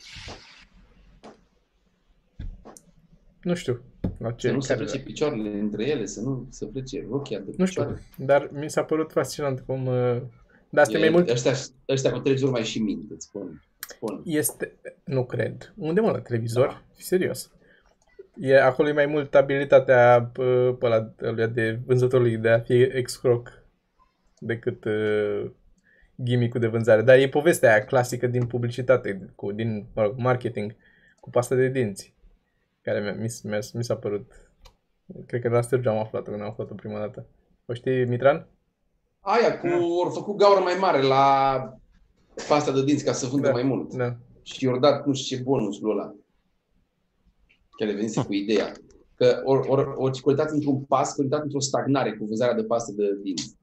Nu știu. La ce, Să nu se care- plece picioarele între ele, să nu se plece rochia de Nu știu, picioare. dar mi s-a părut fascinant cum... uh, Dar asta e mai mult... Ăștia, ăștia cu televizor mai și mint, îți spun. Îți spun. Este... Nu cred. Unde mă, la televizor? Fii serios. E, acolo e mai mult abilitatea pă, pe ăla, ăluia de vânzătorului de a fi excroc decât uh, gimmick de vânzare. Dar e povestea aia clasică din publicitate, cu, din mă rog, marketing, cu pasta de dinți, care mi-a, mi, mi-a, mi s-a părut... Cred că de la Sergiu am aflat-o când am aflat-o prima dată. O știi, Mitran? Aia cu, ori făcut gaură mai mare la pasta de dinți ca să vândă Da. mai mult. Da. Și i-au dat nu știu ce bonusul ăla. Chiar le venise cu ideea. Că ori, ori, ori căutat într-un pas, căutat într-o stagnare cu vânzarea de pastă de dinți.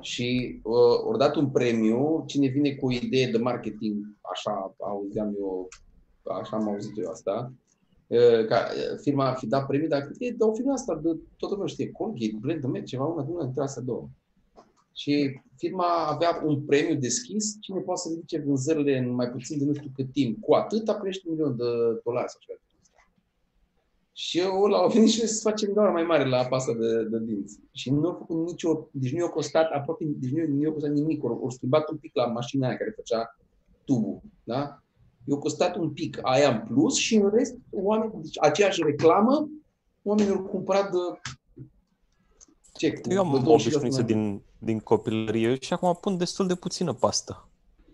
Și uh, ori dat un premiu, cine vine cu o idee de marketing, așa auzeam eu, așa am auzit eu asta, uh, ca uh, firma ar fi dat premiu, dar cred că e de o firmă asta, de, toată lumea știe, Colgate, Blend, Med, ceva, una, una dintre astea două. Și firma avea un premiu deschis, cine poate să ridice vânzările în mai puțin de nu știu cât timp, cu atâta primește un milion de dolari sau ceva. Și eu ăla au venit și să facem doar mai mare la pasta de, de dinți. Și nu au făcut nicio, deci nu i-a costat aproape, deci nu, nu i-a costat nimic, au, au schimbat un pic la mașina aia care făcea tubul, da? I-a costat un pic aia în plus și în rest, oameni, deci aceeași reclamă, oamenii au cumpărat de ce? Cu, Eu am de o 25% obișnuință mai mult. din, din copilărie și acum pun destul de puțină pastă.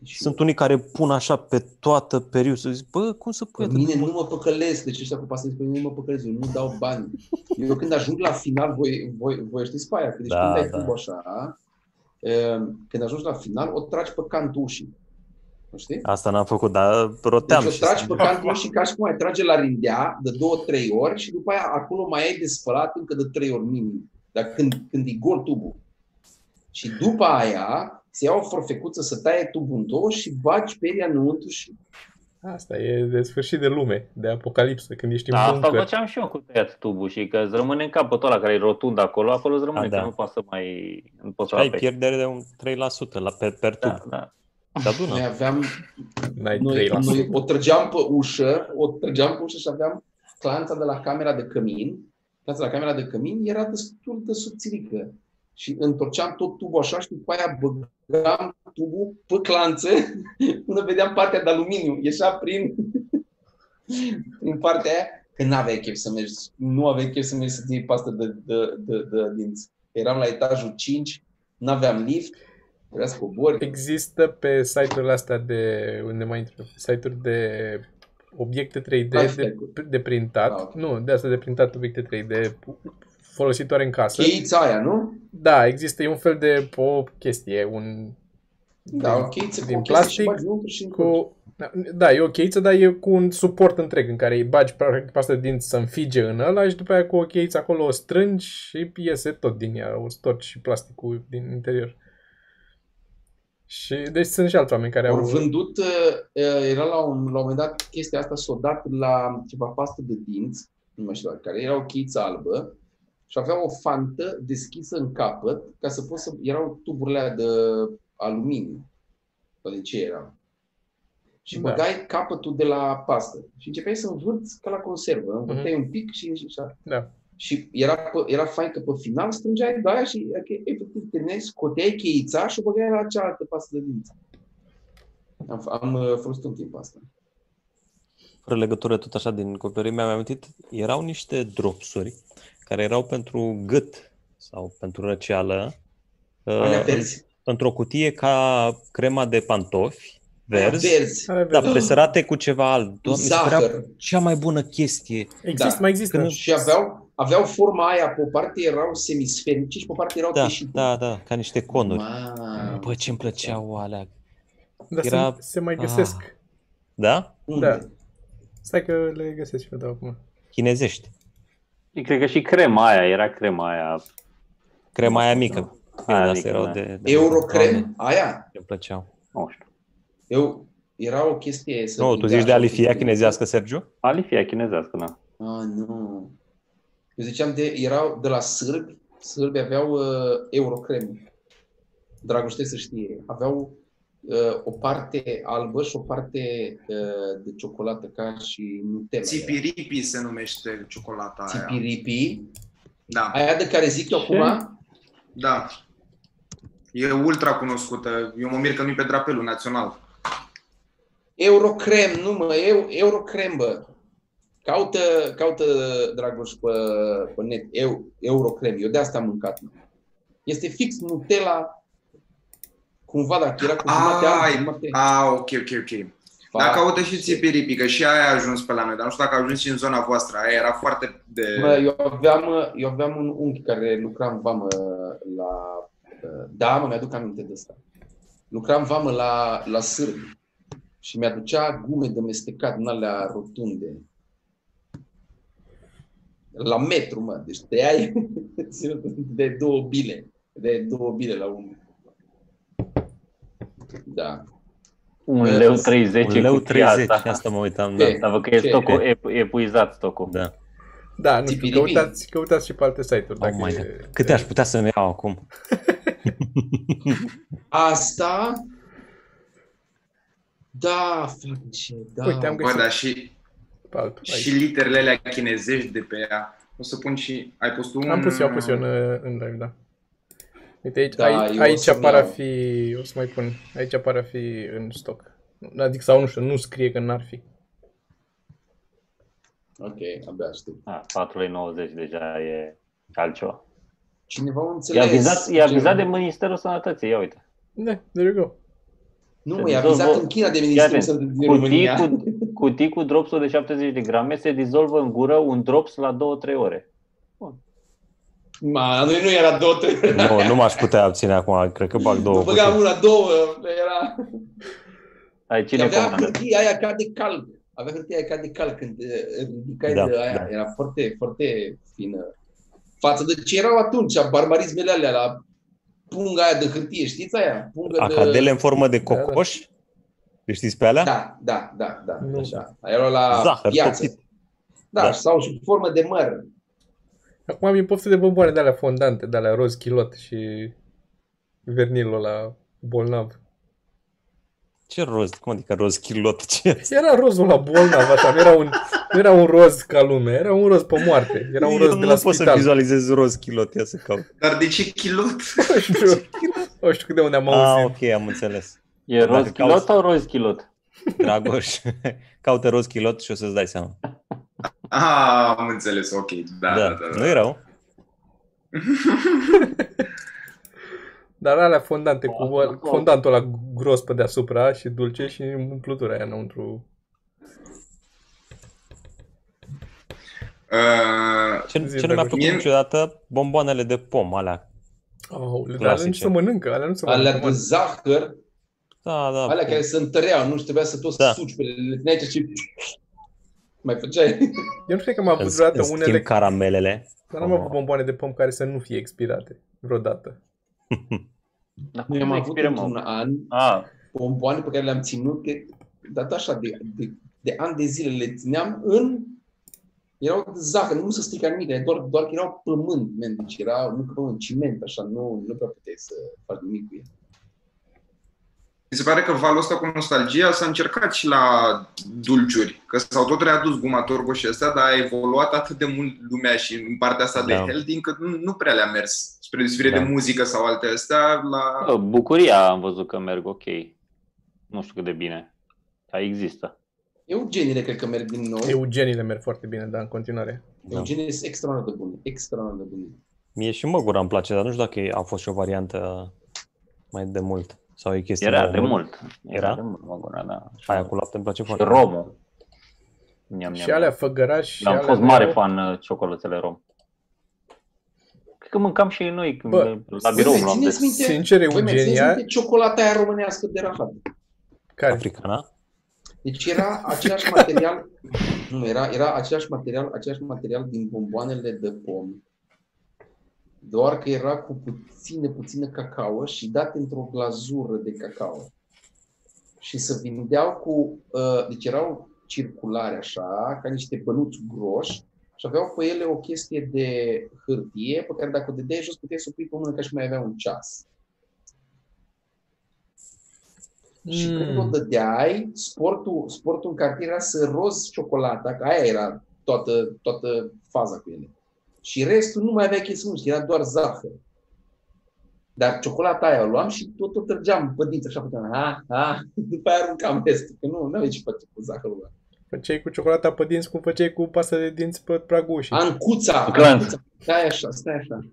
Și Sunt unii care pun așa pe toată perioada. Zic, bă, cum să pui Pe atât de mine mult? nu mă păcălesc, deci ăștia cu pasă pe mine nu mă păcălesc, eu nu dau bani. Eu când ajung la final, voi, voi, voi știți pe aia, că deci Da, când dai da. tubul așa, eh, când ajungi la final, o tragi pe cantul ușii. Nu știi? Asta n-am făcut, dar roteam. Deci o și tragi pe cantul ușii ca și cum ai trage la rindea de două, trei ori și după aia acolo mai ai de spălat încă de trei ori minim. Dar când, când e gol tubul. Și după aia se ia o forfecuță să taie tubul în două și bagi peria înăuntru și Asta e de sfârșit de lume, de apocalipsă, când ești în Da, asta bunker. făceam și eu cu tăiat tubul și că îți rămâne în capătul ăla care e rotund acolo, acolo îți rămâne, A, da. că nu poți să mai... Nu poți să Ai apeși. pierdere de un 3% la, pe, per tub. Da, da. Se adună. noi aveam N-ai 3%. Noi, noi o trăgeam pe ușă, o trăgeam pe ușă și aveam clanța de la camera de cămin. Clanța de la camera de cămin era destul de subțirică. Și întorceam tot tubul așa și după aia băgam tubul pe clanță până vedeam partea de aluminiu. Ieșea prin, prin partea aia că nu aveai chef să mergi, nu aveai chef să mergi să ții pastă de, de, de, de dinți. Eram la etajul 5, nu aveam lift, trebuia să cobori. Există pe site-urile astea de, unde mai intră, site-uri de obiecte 3D de, Lifehack-uri. de printat, Da, ok. nu, de asta de printat obiecte 3D folositoare în casă. Cheița aia, nu? Da, există, e un fel de o chestie, un Da, o cheiță din cu o chestie și plastic bagi înăuntru și întorci. cu da, e o cheiță, dar e cu un suport întreg în care îi bagi practic pasta de dinți să înfige în ăla și după aia cu o cheiță acolo o strângi și iese tot din ea, o storci și plasticul din interior. Și deci sunt și alți oameni care au... Au vândut, uh, uh, era la un, la un moment dat chestia asta s-o dat la ceva pastă de dinți, nu mai știu la care, era o cheiță albă și avea o fantă deschisă în capăt ca să poți să, erau tuburile alea de aluminiu, sau de ce erau. Și Da. băgai capătul de la pastă și începeai să învârți ca la conservă, învârteai un pic și, și așa. Da. Și era, pe- era fain că pe final strângeai de aia și adică, efectiv terminai, scoteai cheița și o băgai la cealaltă pasă de dinți. Am, am uh, folosit un timp asta. Fără legătură tot așa din copilărie mi-am amintit, erau niște dropsuri care erau pentru gât sau pentru răceală Alea uh, verzi. într-o cutie ca crema de pantofi verzi, verzi. Are dar verde. presărate cu ceva alt. Cu Doamne, mi se părea zahăr. cea mai bună chestie. Există, Da. mai există. Când- Și aveau, aveau forma aia, pe o parte erau semisferice și pe o parte erau Da, teșite. da, da, ca niște conuri. Mamă, Bă, ce-mi plăceau alea. Dar era- se, se mai găsesc. Da? Unde? Da. Stai că le găsesc și eu de acum. Chinezești. Și cred că și crema aia, era crema aia. Crema aia mică. Bine, Aia dar mică, astea erau da. de, de Eurocrem? Aia? Ce-mi plăceau. Nu știu. Eu, era o chestie să... Nu, tu zici de alifia chinezească, Sergiu? Alifia chinezească, da. Ah, nu. Eu ziceam de, erau de la sârbi, sârbi aveau uh, Eurocrem. Dragoste să știe. Aveau uh, o parte albă și o parte uh, de ciocolată ca și Nutella. Țipiripi se numește ciocolata aia. Țipiripi. Da, Aia de care zic eu Ce? acum, da. E ultra cunoscută. Eu mă mir că nu e pe drapelul național. Eurocrem, nu mă, eu, Eurocrem, bă. Caută, caută Dragoș pe, pe net, eu, Eurocrem, eu de asta am mâncat. mă. Este fix Nutella, cumva, dacă era cu jumătate Ai, alb, jumătate... Ah, ok, ok, ok. Da, caută și țipiripi, că și aia a ajuns pe la noi, dar nu știu dacă a ajuns și în zona voastră. Aia era foarte de... Mă, eu aveam, eu aveam un unchi care lucra în vamă la... Da, mă, mi-aduc aminte de asta. Lucra în vamă la, la sârbi și mi-aducea gume de mestecat în alea rotunde. La metru, mă. Deci tăiai de două bile. De două bile la unul. Da. Un Bă, leu 30 Un leu cutia 30, asta. asta mă uitam, da. Ce? Dar văd că e Ce? stocul ep- epuizat stocul. da. Da, nu știu, Țipiripi. căutați, căutați și pe alte site-uri. Oh Dacă my e- God. Câte aș putea să-mi iau acum? Asta... Da, face, da. Uite, am Bă, găsit dar și, pe altul. și Aici. literele alea chinezești de pe ea. O să pun și... Ai pus tu un... Am pus eu, am pus eu în, în live, da. Uite, aici, Da, aici, eu o aici să-mi apar a iau. fi, o să mai pun, aici apar a fi în stoc. Adică, sau nu știu, nu scrie că n-ar fi. Ok, abia aștept. Ah, 4,90 lei deja e altceva. Cineva a E înțeles. avizat, e ce- avizat de Ministerul Sănătății, ia uite. Da, there you go. Nu, Se mă, e avizat dizolvă- în China de Ia Ministerul atent, Sănătății din Cutii România. cu, cutii cu dropsul de 70 de grame se dizolvă în gură un drops la 2-3 ore. Ma, la noi nu era două, trei. Nu, nu m-aș putea abține acum, cred că bag două Nu băgam cutii. una, două, era... Ai cine avea comandă? hârtia aia ca de calc. Avea hârtia aia ca de calc când eh, ridicai Da, de aia. da. Era foarte, foarte fină. Față de ce erau atunci, barbarismele alea la punga aia de hârtie, știți aia? Pungă Acadele în formă de Da, da. cocoș? Le știți pe alea? Da, da, da, da, Nu. așa. Aia erau la Zahăr piață. topit. Da, Da. sau și formă de măr. Acum am poftă de bomboane de alea fondante, de alea roz chilot și vernilul la bolnav. Ce roz? Cum adică roz chilot? Ce? Era rozul la bolnav, așa, nu era un, nu era un roz ca lume, era un roz pe moarte, era un Eu roz de nu la pot să spital. vizualizez roz chilot, ia să caut. Dar de ce chilot? Nu știu, nu știu de unde am Ah, auzit. ok, am înțeles. E Dacă roz kilot cauți- sau roz kilot? Dragoș, caută roz chilot și o să-ți dai seama. Ah, am înțeles, ok. Da, da, Da, da. da, nu e rău. Dar alea fondante, cu Oh, oh. fondantul ăla gros pe deasupra și dulce și umplutura aia înăuntru. Uh, Ce, Zi, ce nu mi-a Dragoș. plăcut Mie- niciodată? Bomboanele de pom, alea. Oh, dar alea nu Clasice. se mănâncă, alea nu se Alea mănâncă. de mă. zahăr, Da, da. alea care se întăreau, nu și trebuia să tot Da. suci pe ele, le țineai și mai făceai. Eu nu știu că am avut În, vreodată în schimb, unele, caramelele. dar n-am avut bomboane de pom care să nu fie expirate vreododată. Dar Noi am cum avut expirăm, într-un mă? an Ah, bomboane pe care le-am ținut, că, dat așa, de, de, de ani de zile le țineam în erau de zahăr, nu se strica nimic, doar, doar că erau pământ, man, deci era, nu că pământ, ciment, așa, nu, nu prea puteai să faci nimic cu el. se pare că valul ăsta cu nostalgia s-a încercat și la dulciuri, că s-au tot readus guma turbo și astea, dar a evoluat atât de mult lumea și în partea asta de Da. healthy încât nu, nu prea le-a mers spre deosebire Da. de muzică sau alte astea la... Bă, Bucuria am văzut că merg ok. Nu știu cât de bine. Dar există. Eugeniile cred că merg din nou. Eugenile merg foarte bine, dar în continuare. Da. Eugenii sunt extraordinar de bune. Extraordinar de bune. Mie și măgura îmi place, dar nu știu dacă e- a fost și o variantă mai de mult. Sau e chestie Era nouă. de mult. Era Era? de mult, mă gura, da. Aia cu lapte îmi place Și foarte mult. romul. Niam, Și alea făgărași și Am alea fost de- mare fan uh, ciocolățele rom. Cred că mâncam și noi când Bă, la birou Voi luam țineți de... minte, Sincer, voi mai țineți Eugenia, minte ciocolata aia românească de rahat? care? Africana? Deci era același material, nu, era, era același material, același material din bomboanele de pom, doar că era cu puține, puțină cacao și dat într-o glazură de cacao. Și se vindeau cu, uh, deci erau circulare așa, ca niște bănuți groși și aveau pe ele o chestie de hârtie pe care dacă o dădeai jos puteai să o pui pe mână ca și mai avea un ceas. Și Mm. când o dădeai, sportul, sportul în cartier era să rozi ciocolata, că aia era toată, toată faza cu ele. Și restul nu mai avea chestiuni, era doar zahăr. Dar ciocolata aia o luam și tot o trăgeam pe dinți, așa puteam, ha, ha, după aia aruncam restul, că nu, nu aveai ce face cu zahărul ăla. Făceai cu ciocolata pe dinți cum făceai cu pasta de dinți pe pragul ușii. Ancuța, Clanț. ancuța. Stai așa, stai așa.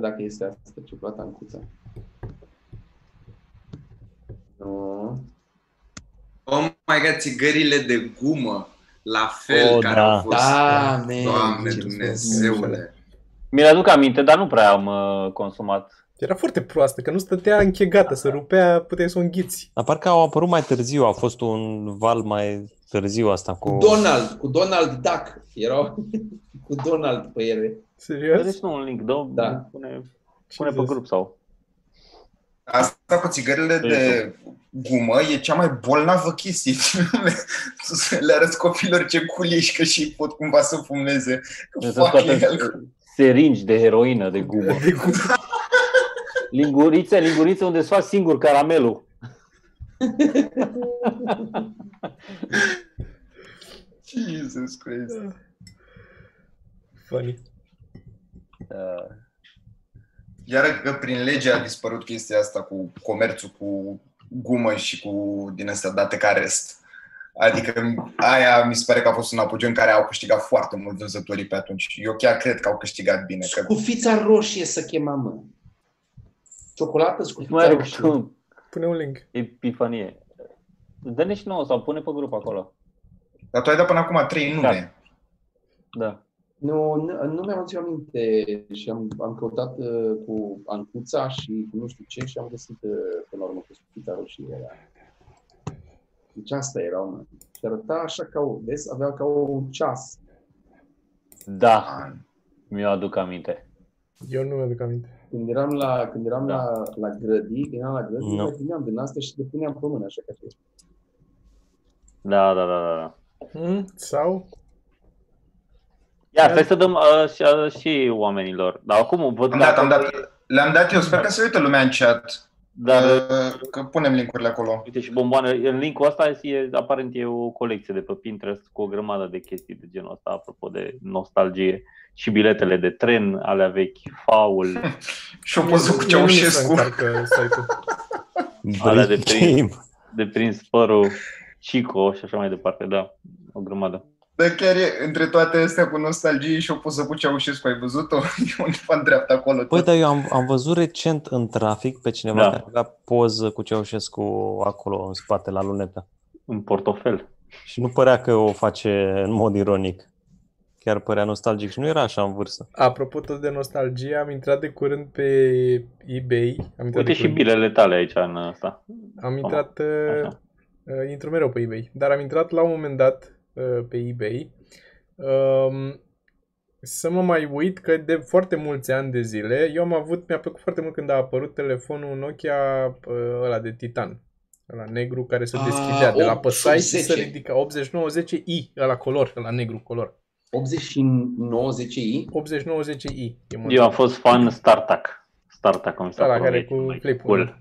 Dacă este asta, ciocolata ancuța. Nu. Oh my god, țigările de gumă, la fel, Oh, care da. au fost... Da, man. Doamne ce Dumnezeule. Mi-l aduc aminte, dar nu prea am uh, consumat. Era foarte proastă, că nu stătea închegată, să rupea, puteai să o înghiți. Dar parcă au apărut mai târziu, a fost un val mai târziu asta cu... Donald, cu Donald Duck. Erau cu Donald pe ele. Serios? Deci nu un link, dă, Da. pune, pune pe Jesus. grup sau... Asta cu țigările de gumă e cea mai bolnavă chestie din lume. Tu să le arăți copilor ce cool ești că și pot cumva să fumeze. Că Să fuck scoată el. seringi de heroină, de gumă. De cum? Lingurițe, lingurițe unde îți faci singur caramelul. Jesus Christ. Funny. Uh, Iar că prin lege a dispărut chestia asta cu comerțul cu gumă și cu din astea date ca rest. Adică aia mi se pare că a fost un apogeu în care au câștigat foarte mult vânzătorii pe atunci. Eu chiar cred că au câștigat bine. Că Scufița roșie să chema, mă. Ciocolată, scufița mai are roșie. cu Pune un link. epifanie. Dă-ne și nouă sau pune pe grup acolo. Dar tu ai dat până acum trei nume. Da. Nu, nu, nu mi-am adus aminte și am, am căutat uh, cu Ancuța și cu nu știu ce și am găsit uh, până la urmă cu scufița roșie. Era. Deci asta era, mă. Și arăta așa ca o, vezi, avea ca un ceas. Da, Ah, mi-o aduc aminte. Eu nu mi-aduc aminte. Când eram la, când eram Da. la, la grădii, când eram la grădii, Nu. mai primeam din astea și le puneam pe mână, așa ca și Da, da, da, da. da. Mm? Sau? Ia, stai să dăm uh, și, uh, și oamenilor. Dar acum văd Am că dat, am acolo- dat. Le-am dat eu, sper că se uită lumea în chat. Dar Uh, Că punem linkurile acolo. Uite și bomboane, în linkul ăsta e, aparent e o colecție de pe Pinterest cu o grămadă de chestii de genul ăsta, apropo de nostalgie. Și biletele de tren, alea vechi, faul, Și o poză cu Mie nu mi se Ceaușescu. încarcă site-ul. Alea de Break prin- game. de prins părul, Chico și așa mai departe, da, o grămadă. Dar chiar e, între toate astea cu nostalgie și o poză cu Ceaușescu, ai văzut-o? E undeva în dreapta acolo. Păi, tot. dar eu am, am văzut recent în trafic pe cineva Da. care avea poză cu Ceaușescu acolo în spate, la lunetă. În portofel. Și nu părea că o face în mod ironic. Chiar părea nostalgic și nu era așa în vârstă. Apropo tot de nostalgie, am intrat de curând pe eBay. Am intrat Uite de și curând. bilele tale aici în ăsta. Am intrat, uh, Așa. uh, intru mereu pe eBay, dar am intrat la un moment dat uh, pe eBay um, să mă mai uit că de foarte mulți ani de zile, eu am avut, mi-a plăcut foarte mult când a apărut telefonul Nokia uh, ăla de titan, ăla negru care se Ah, deschidea, de la păsai și 80. se ridica 8910i, ăla color, ăla negru color. 89 10i. 8910i. E Eu am fost fan StarTAC. Start acum mi s-a Ăla părut care mie cu cel mai flip-ul. cool.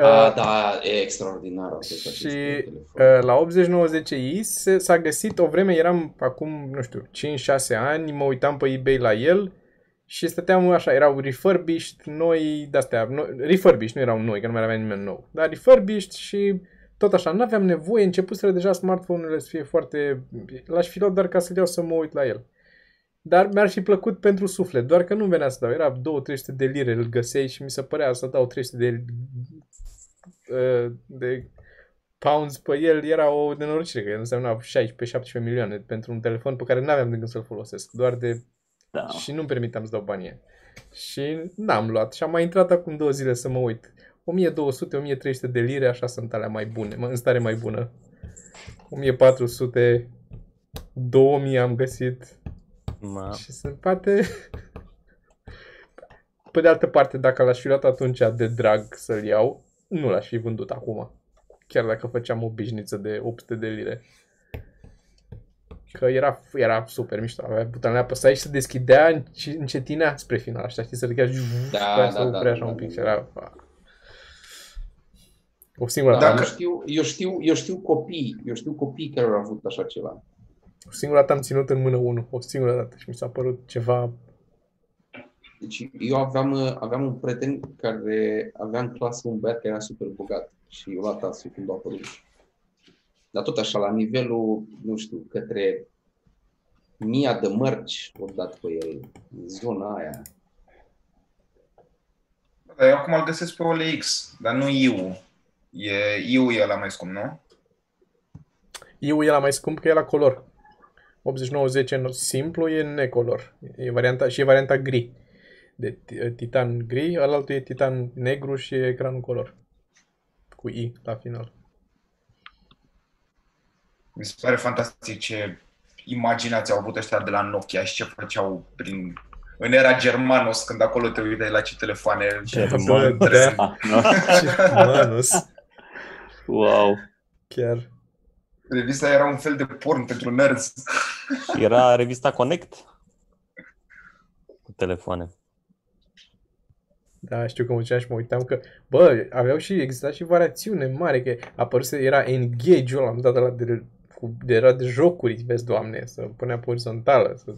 A, Uh, da, e extraordinar. acest Și telefon. uh, la 80-90i se- s-a găsit, o vreme eram acum, nu știu, 5-6 ani, mă uitam pe eBay la el și stăteam așa, erau refurbished, noi, de-astea, no, refurbished, nu erau noi, că nu mai avea nimeni nou, dar refurbished și tot așa, nu aveam nevoie, începuseră deja smartphone-urile să fie foarte... L-aș fi luat doar ca să-l iau să mă uit la el. Dar mi-ar fi plăcut pentru suflet, doar că nu venea să dau. Era 2-300 de lire, îl găseai și mi se părea să dau 300 de, uh, de pounds pe el. Era o nenorocire, că însemna 16-17 milioane pentru un telefon pe care nu aveam de gând să-l folosesc. Doar de... Da. Și nu-mi permiteam să dau banii. aia. Și n-am luat. Și am mai intrat acum două zile să mă uit. 1200-1300 de lire, așa sunt alea mai bune, mă, în stare mai bună. 1400, 2000 am găsit. Ma, Și sunt poate... Pe de altă parte, dacă l-aș fi luat atunci de drag să-l iau, nu l-aș fi vândut acum. Chiar dacă făceam o bișniță de 800 de lire. Că era, era super mișto. Avea butonele apăsai și se deschidea înce- încetinea spre final. Așa, știi, să ridica și Da, să da, da, oprea da, așa da, un pic. da. Și era... O singură, Da, dată, eu, știu, eu, știu, eu știu copii, eu știu copii care au avut așa ceva. o singură dată am ținut în mână unul. O singură dată și mi s-a părut ceva... Deci eu aveam, uh, aveam un prieten care avea în clasă un băiat care era super bogat și eu luat asta când a apărut. Dar tot așa, la nivelul, nu știu, către mia de mărci o dat pe el, în zona aia. Dar eu acum îl găsesc pe OLX, dar nu IU. E, IU e la mai scump, nu? Eu e la mai scump că e la color. 8910 în simplu e necolor. E varianta, și e varianta gri. De ti- titan gri, alaltul e titan negru și e ecranul color. Cu I la final. Mi se pare fantastic ce imaginație au avut ăștia de la Nokia și ce făceau prin în era Germanos, când acolo te uitai la ce telefoane German. Da, da. Ah, nu? Manus. Wow. Chiar. Revista era un fel de porn pentru nerds. era revista Connect cu telefoane. Da, știu că mă duceam și mă uitam că, bă, aveau și, exista și variațiune mare, că apăruse, era Engage-ul ăla, am dat la de, cu, de, era de jocuri, vezi, doamne, să punea pe orizontală, să...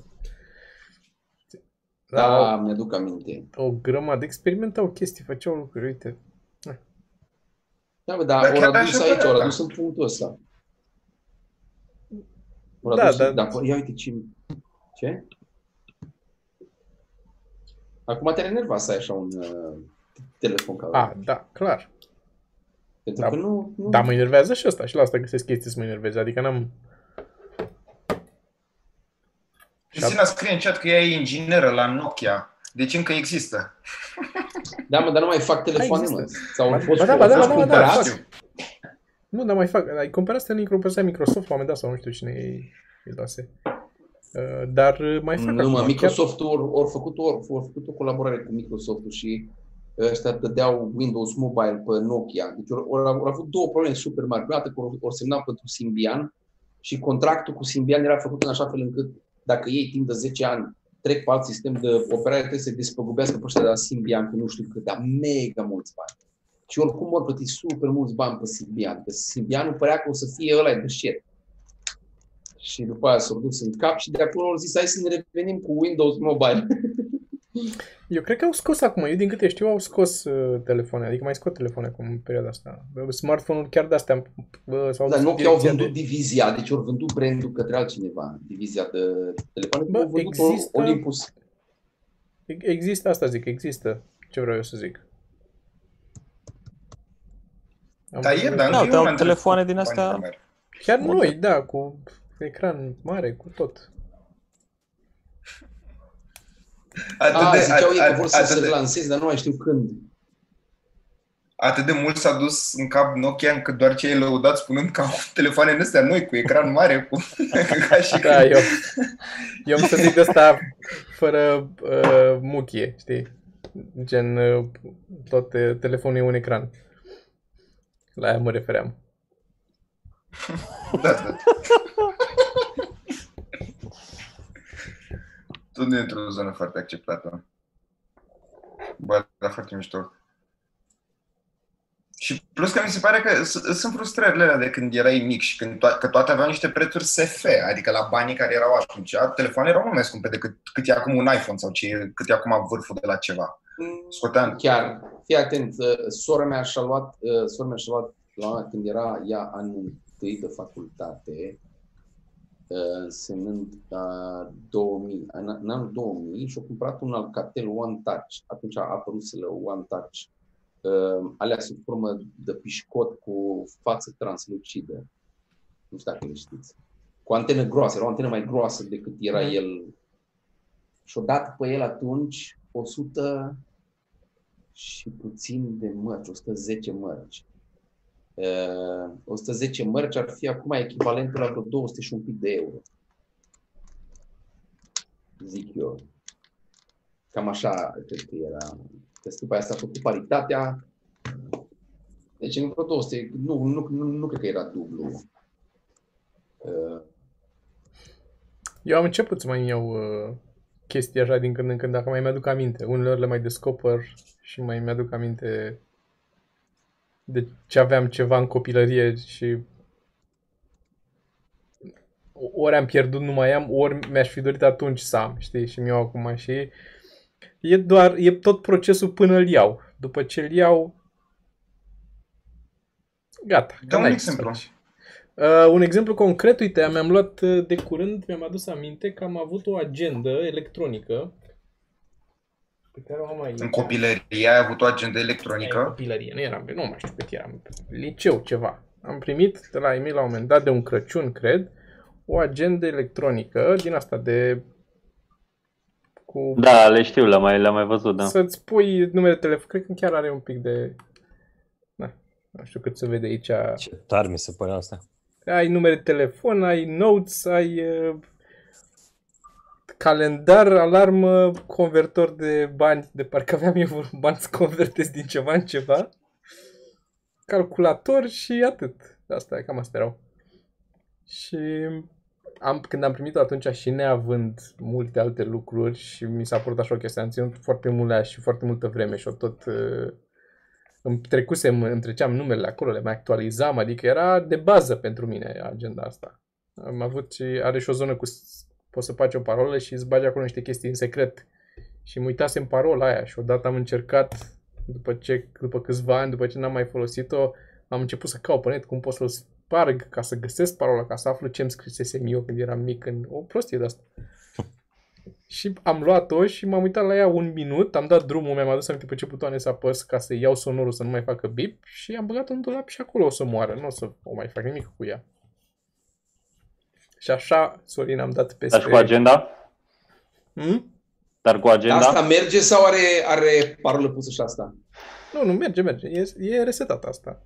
Da, mi-aduc aminte. o grămadă, experimentau chestii, făceau lucruri, uite. Da, bă, dar Dar ori chiar adus așa aici, părea, ori da. adus în punctul ăsta. Ori Da, adus, da. da, ia uite ce... Ce? Acum te-ar enerva să ai așa un uh, telefon ca A, da, clar. Pentru da. că nu... nu Da, mă enervează și asta, și la asta găsesc chestii să mă enerveze, adică n-am... Cristina scrie în chat că ea e ingineră la Nokia. Deci încă există. Da, mă, dar nu mai fac telefoane, există. mă. Sau Ba- poți ba da, ba da, poți ba da, ba da, cumpărați? fac. Nu, dar mai fac, ai cumpărat asta în Microsoft, Microsoft, la un moment dat, sau nu știu cine îi îi dase. Uh, Dar uh, mai fac Nu, acum, mă, chiar- Microsoft ori, ori făcut, ori, ori făcut o colaborare cu Microsoft și ăștia dădeau Windows Mobile pe Nokia. Deci ori, ori, ori avut două probleme super mari. Prima dată că ori, ori semnat pentru Symbian și contractul cu Symbian era făcut în așa fel încât dacă ei timp de 10 ani trec pe alt sistem de operare, trebuie să despăgubească pe ăștia de la Symbian, că nu știu cât, dar mega mulți bani. Și oricum vor plăti super mulți bani pe Symbian, că Symbianul părea că o să fie ăla de shit. Și după aia s-au dus în cap și de acolo au zis hai să ne revenim cu Windows Mobile. Eu cred că au scos acum, eu din câte știu au scos uh, telefoane, adică mai scot telefoane acum în perioada asta. Uh, Smartphone-uri chiar de-astea uh, s-au Dar dus în Nokia au direcția vândut de... divizia, deci au vândut brandul către altcineva, divizia de telefoane, Bă, au vândut există- Olympus. Există asta, zic, există. Ce vreau eu să zic. Am Dar e, văzut- dar Da, nu e te-au una dintre telefoane din companiile astea- mari. Chiar modern. noi, da, cu ecran mare, cu tot. Atât A, de, ziceau ei că at- vor să atât se de- lanseze, dar nu mai știu când. atât de mult s-a dus în cap Nokia încât doar cei lăudați spunând că au telefoane în astea noi, cu ecran mare, cu... ca și Da, când... eu, eu am să zic ăsta fără uh, muchie, știi? Gen, uh, tot uh, telefonul e un ecran. La aia mă refeream. Da, da. Tot nu e într-o zonă foarte acceptată. Bă, da, foarte mișto. Și plus că mi se pare că s- sunt frustrările alea de când erai mic și când to- că toate aveau niște prețuri SF, adică la banii care erau atunci, telefoanele erau mult mai scumpe decât cât e acum un iPhone sau ce, cât e acum vârful de la ceva. Scoteam. Chiar, fii atent, uh, sora mea și-a luat, uh, sora mea și-a luat la un moment când era ea anul întâi de facultate, uh, însemnând uh, 2000, în, în anul 2000 și-a cumpărat un Alcatel One Touch. Atunci a apărut One Touch. Uh, alea sub formă de pișcot cu față translucidă. Nu știu dacă le știți. Cu antenă groasă, era o antenă mai groasă decât era Mhm. el. Și-o dat pe el atunci 100 și puțin de mărci, 110 mărci. Uh, 110 mărci ar fi acum echivalentul la vreo 200 și un pic de euro. Zic eu. Cam așa cred că era. Că după aia s-a făcut paritatea. Deci în vreo 200, nu, nu, nu, nu cred că era dublu. Uh, Eu am început să mai iau uh, chestii așa din când în când, dacă mai mi-aduc aminte. Uneori le mai descoper și mai mi-aduc aminte de ce aveam ceva în copilărie și ori am pierdut, nu mai am, ori mi-aș fi dorit atunci să am, știi, și mi-au acum și e doar, e tot procesul până îl iau. După ce îl iau, gata. că Dă un n-ai ce exemplu. să faci. Uh, un exemplu concret, uite, mi-am luat uh, de curând, mi-am adus aminte că am avut o agendă electronică pe care o am aici. În copilărie ai avut o agendă În electronică. copilărie, nu eram, nu mai știu cât eram, liceu ceva. Am primit de la Emil la un moment dat, de un Crăciun, cred, o agendă electronică din asta de cu Da, le știu, le-am mai, le-am mai văzut, da. să-ți pui numele de telefon. Cred că chiar are un pic de... Na, nu știu cât se vede aici. Ce tare mi se pare asta. Ai numere de telefon, ai notes, ai uh, calendar, alarmă, convertor de bani, de parcă aveam eu vreun bani să convertez din ceva în ceva, calculator și atât. Asta e, cam asta erau. Și am, când am primit-o atunci și neavând multe alte lucruri și mi s-a părut așa o chestie, am ținut foarte mult la ea și foarte multă vreme și o tot uh, îmi trecusem, îmi treceam numele acolo, le mai actualizam, adică era de bază pentru mine agenda asta. Am avut și, are și o zonă cu, s- poți să faci o parolă și îți bagi acolo niște chestii în secret. Și mă uitasem parola aia și odată am încercat, după, ce, după câțiva ani, după ce n-am mai folosit-o, am început să caut pe net cum pot să-l sparg ca să găsesc parola, ca să aflu ce îmi scrisesem eu când eram mic în o prostie de asta. Și am luat-o și m-am uitat la ea un minut, am dat drumul, mi-am adus aminte pe ce butoane să apăs ca să iau sonorul să nu mai facă bip și am băgat în dulap și acolo o să moară, nu o să o mai fac nimic cu ea. Și așa, Sorin, am dat peste... Dar și cu agenda? Hmm? Dar cu agenda? Asta merge sau are, are parolă pusă și asta? Nu, nu, merge, merge. E, e resetat asta.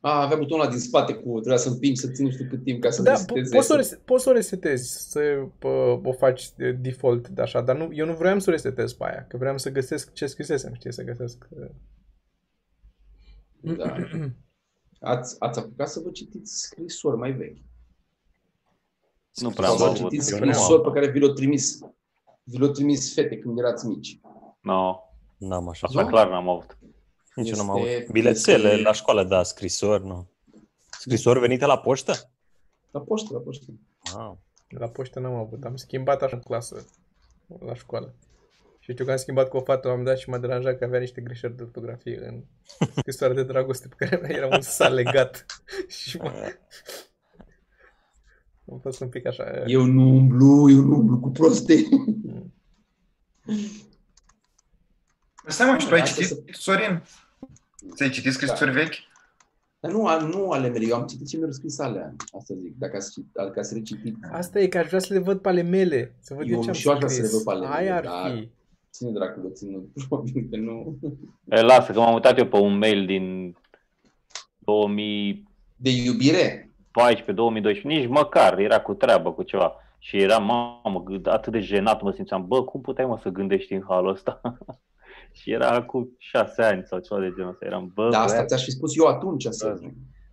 A, aveam butonul ăla din spate cu, trebuia să împingi, să ții nu știu cât timp ca să Da, reseteze. po- poți să, o res- poți să o resetezi, să pă, o faci de default de așa, dar nu, eu nu vreau să o resetez pe aia, că vreau să găsesc ce scrisesem, știi, să găsesc... uh, Da. Ați, ați apucat să vă citiți scrisori mai vechi. Nu prea Sau am să avut. citiți Eu nu am. scrisori pe care vi le-au trimis, vi le-au trimis fete când erați mici. No, N-am așa. asta clar n-am avut. Nici eu n-am Este- avut. Bilețele este- la școală, da, scrisori, nu. Scrisori venite la poștă? La poștă, la poștă. Wow. La poștă n-am avut, am schimbat așa în clasă, la școală. Și știu că am schimbat cu o fată la un moment dat și m-a deranjat că avea niște greșeli de ortografie în scrisoarea de dragoste pe care era un s-a legat. și m-a... Am fost un pic așa... Eu nu umblu, eu nu umblu cu proste. Stai mă, și tu ai Asta citit, Sorin? Ți-ai citit scrisori vechi? Dar nu, a- nu ale mele, eu am citit ce mi-au scris alea. Asta zic, dacă ați, cit- dacă ați recitit. Asta e că aș vrea să le văd pe ale mele, să văd Eu eu ce am și eu aș vrea să scris. le văd pe ale Aia mele, ar dar- fi. Ține dracul, ține, probabil că nu. E, lasă că m-am uitat eu pe un mail din 2014 De iubire? 2012 nici măcar, era cu treabă, cu ceva. Și eram, mamă, gând- atât de jenat mă simțeam, bă, cum puteai mă să gândești în halul ăsta? și era cu șase ani sau ceva de genul ăsta. Eram, bă, Da, asta băiat, ți-aș fi spus eu atunci, să Da.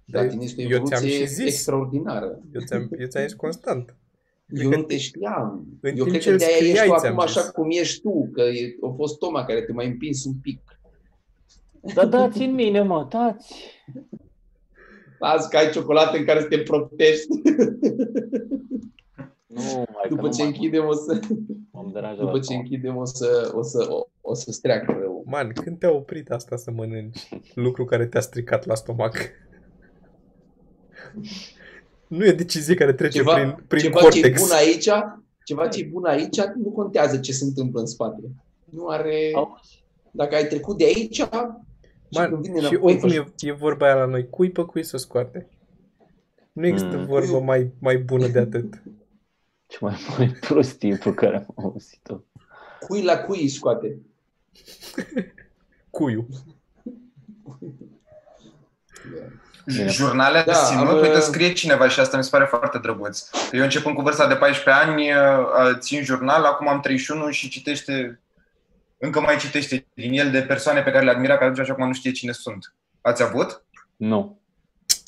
Dar Da, tine este o eu ți-am evoluție și zis. extraordinară. Eu ți-am, eu ți-am zis constant. Eu nu te știam. În Eu timp cred ce că îl de-aia ești scriai, tu ți-am acum zis. așa cum ești tu, că e, a fost Toma care te mai împins un pic. Da, dați în mine, mă, dați. Azi că ai ciocolată în care să te protesti. Nu, mai După ce închidem o să, Am deranjat după ce închidem o să, o să, o, o să streacă rău. Man, când te-a oprit asta să mănânci lucru care te-a stricat la stomac? Nu e decizie care trece Ceva, prin, prin ceva ce e cortex. bun aici, ceva ce e bun aici, nu contează ce se întâmplă în spate. Nu are... Auzi? Dacă ai trecut de aici, și Man, când vine și înapoi, oricum faci- e, e vorba aia la noi, cui pe cui să scoate. Nu există Mm. vorbă mai, mai bună de atât. Ce mai mare prostie pe care am auzit-o. cui la cui îi scoate. Cuiu. Bine. Jurnale Da, de ținut, am, uite, uh, scrie scrie cineva și asta mi se pare foarte drăguț. Eu începând cu vârsta de 14 ani, uh, țin jurnal, acum am 31 și citește, încă mai citește din el de persoane pe care le admira, care atunci așa acum nu știe cine sunt. Ați avut? Nu.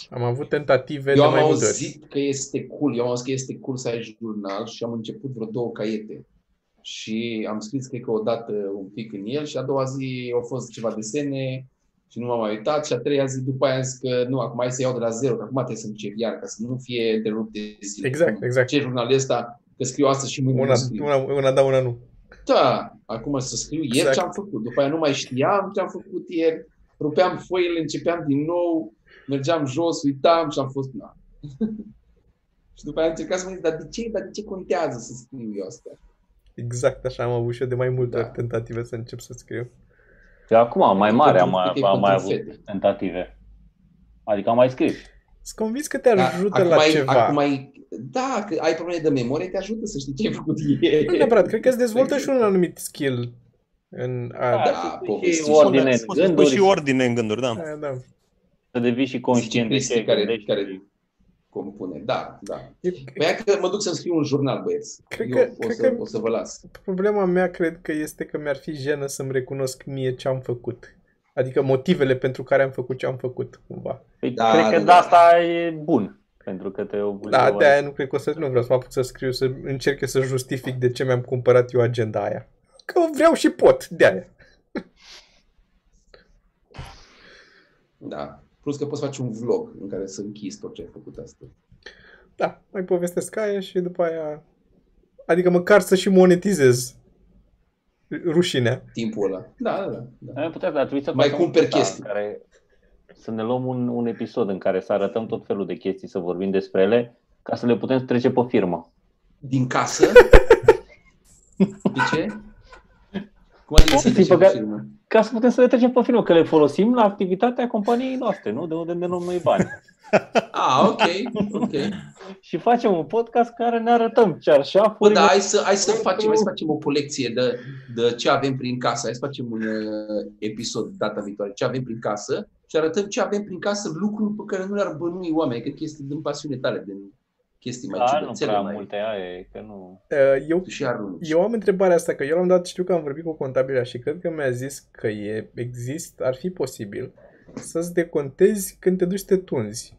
Am avut tentative Eu de am mai multe ori. auzit că este cool, eu am auzit că este cool să ai jurnal și am început vreo două caiete. Și am scris, cred că o dată un pic în el și a doua zi au fost ceva desene și nu m-am mai uitat și a treia zi după aia am zis că nu, acum hai să iau de la zero, că acum trebuie să încep iar, ca să nu fie întrerupt de zile. Exact, exact. Ce jurnal ăsta, că scriu astăzi și mâine Una, nu scriu. una, una da, una nu. Da, acum să scriu ieri Exact. ce am făcut. După aia nu mai știam ce am făcut ieri. Rupeam foile, începeam din nou, mergeam jos, uitam și am fost... Na. și după aia am încercat să mă zic, dar de ce, dar de ce contează să scriu eu asta? Exact așa am avut și eu de mai multe Da. ori tentative să încep să scriu. Eu acum, mai mare, am, Uite, e am mai pentru avut fete. tentative. Adică am mai scris. Sunt convins că te Da, ajută acum la ai, ceva. Acum ai, da, că ai probleme de memorie, te ajută să știi ce ai făcut ieri. Nu neapărat, cred că îți dezvoltă și un anumit skill în a... Da, Da, și povesti. ordine Poți în să pui gânduri, și ordine în gânduri, da. Da, da. să devii și conștient de Cristi ce care, gândești. care compune. Da, da. Eu, Păi hai că mă duc să-mi scriu un jurnal, băieți. Cred Eu că- o, cred să, că- o să vă las. problema mea cred că este că mi-ar fi jenă să-mi recunosc mie ce am făcut. Adică motivele pentru care am făcut ce am făcut, cumva. Păi, Da, cred că da, de da. asta e bun. Pentru că te obligă Da, oare- de aia nu cred că o să nu vreau să mă apuc să scriu, să încerc eu să justific de ce mi-am cumpărat eu agenda aia. Că vreau și pot, de aia. Da. Plus că poți face un vlog în care să închizi tot ce ai făcut astăzi. Da, mai povestesc aia și după aia... Adică măcar să și monetizez rușinea. Timpul ăla. Da, da, da. da. Ai putea, dar trebuie să Mai facem un cumperi ăsta chestii. în Care, să ne luăm un, un episod în care să arătăm tot felul de chestii, să vorbim despre ele, ca să le putem trece pe firmă. Din casă? De ce? Cum adică să Chestii trecem pe care- firmă? Ca să putem să le trecem pe firmă, că le folosim la activitatea companiei noastre, nu? De unde ne luăm noi bani. Ah, ok, ok. Și facem un podcast care ne arătăm Bă, cearșafuri. da, hai să, hai să facem, hai să facem o colecție de, de ce avem prin casă. Hai să facem un uh, episod data viitoare. Ce avem prin casă și arătăm ce avem prin casă, lucruri pe care nu le-ar bănui oameni. Cred că este din pasiune tale, din chestii mai da, nu ciudățele, prea mai... multe, aia e, că nu... Uh, Eu, Tu și arunci. eu am întrebarea asta, că eu l-am dat, știu că am vorbit cu contabila și cred că mi-a zis că e, există, ar fi posibil să-ți decontezi când te duci să te tunzi.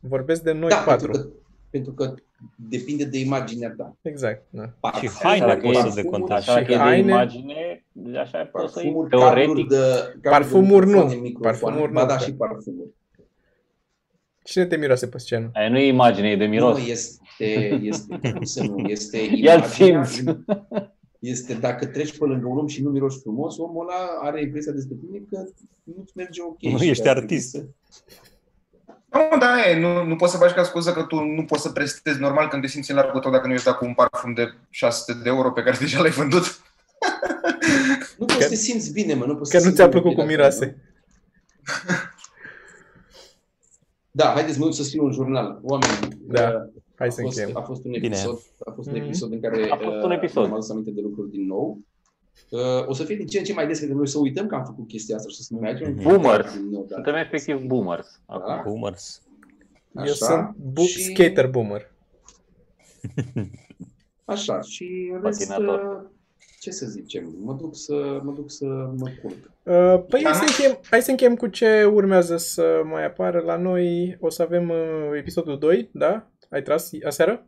Vorbesc de noi da, patru. pentru că, pentru că depinde de imaginea ta. Exact, da. Parfum, Și haine Dacă poți e- să decontezi. Așa Și că e de haine. imagine, așa poți să iei Parfumuri, cabluri teoretic. de, cabluri Parfumuri de nu. microfoane, microfoane. Parfumuri ba nu, da, că- și parfumuri. Cine te miroase pe scenă? Aia nu e imagine, e de miros. Nu, este, este, cum să nu, este Ia-l imaginea, simți. este dacă treci pe lângă un om și nu miroși frumos, omul ăla are impresia despre tine că nu-ți merge ok. Nu și ești că ar trebui artist. să- Nu, da, e, nu, nu poți să faci ca scuză că tu nu poți să prestezi normal când te simți în largul tău dacă nu ești dat cu un parfum de 600 de euro pe care deja l-ai vândut. Nu poți să te simți bine, mă. Nu poți Că să nu te ți-a simți plăcut bine cum dacă- miroase. Da, haideți mă duc să scriu un jurnal. Oameni, Da, uh, Hai a să fost, încheiem. a fost un Bine. episod, a fost un Mhm. episod în care A fost un uh, episod. am adus aminte de lucruri din nou. Uh, o să fie din ce în ce mai des că noi să uităm că am făcut chestia asta și să ne mai aducem Mhm. Boomers. din nou, da. Suntem efectiv boomers. Acum. Da. Boomers. Eu Așa. sunt bu- Și- skater boomer. Așa, și în rest, Patinator. uh, ce să zicem, mă duc să mă, duc să mă culc. Uh, Păi hai Da. să, încheiem, hai să încheiem cu ce urmează să mai apară la noi. O să avem uh, episodul 2, da? Ai tras aseară?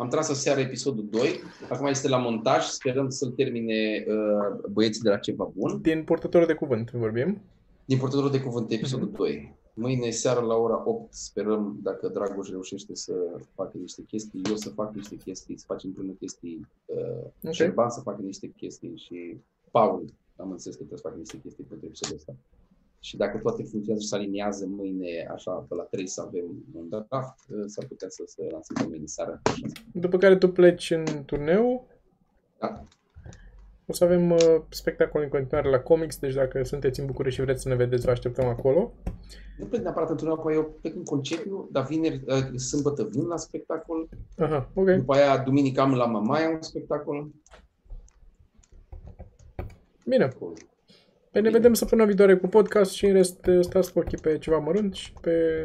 Am tras aseară episodul 2. Acum este la montaj. Sperăm să-l termine uh, băieții de la Ceva Bun. Din purtătorul de cuvânt vorbim. Din purtătorul de cuvânt, episodul 2. Mâine seară la ora 8 sperăm, dacă Dragoș reușește să facă niște chestii, eu să fac niște chestii, să facem împreună chestii, uh, Ok. Șerban să facă niște chestii și Paul, am înțeles că trebuie să facă niște chestii pentru episodul ăsta. Și dacă toate funcționează și se aliniază mâine, așa, pe la 3 să avem un draft, uh, s-ar putea să se lanseze mâine seară. Așa. După care tu pleci în turneu. Da. O să avem uh, spectacol în continuare la comics, deci dacă sunteți în București și vreți să ne vedeți, vă așteptăm acolo. Nu plec neapărat într-un apoi eu plec în concediu, dar vineri, uh, sâmbătă vin la spectacol, Aha, ok. după aia duminică am la Mamaia un spectacol. Bine. Păi ne vedem săptămâna viitoare cu podcast și în rest uh, stați cu ochii pe ceva mărunt și pe...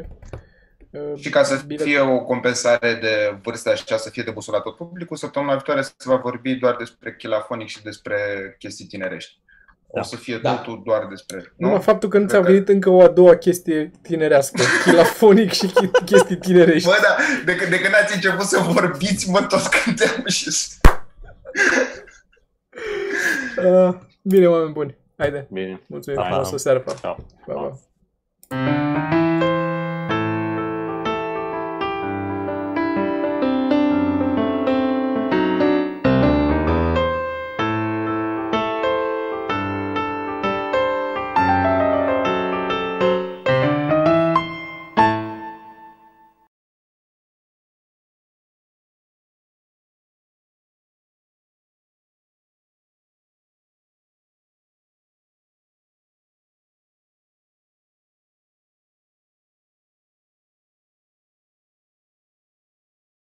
uh, Și ca să bilet. fie o compensare de vârstă așa, să fie de busul la tot publicul, săptămâna viitoare se va vorbi doar despre chilafonic și despre chestii tinerești. O Da. să fie Da. totul doar despre... Numai faptul că nu ți-a Cred că- venit încă o a doua chestie tinerească, chilafonic și chi- chestii tinerești. Bă, da, de, când- de când ați început să vorbiți, mă, tot cântăm și... Uh, bine, oameni buni. Haide. Bine. Mulțumim frumos, o seară. Pa. Pa, pa. pa.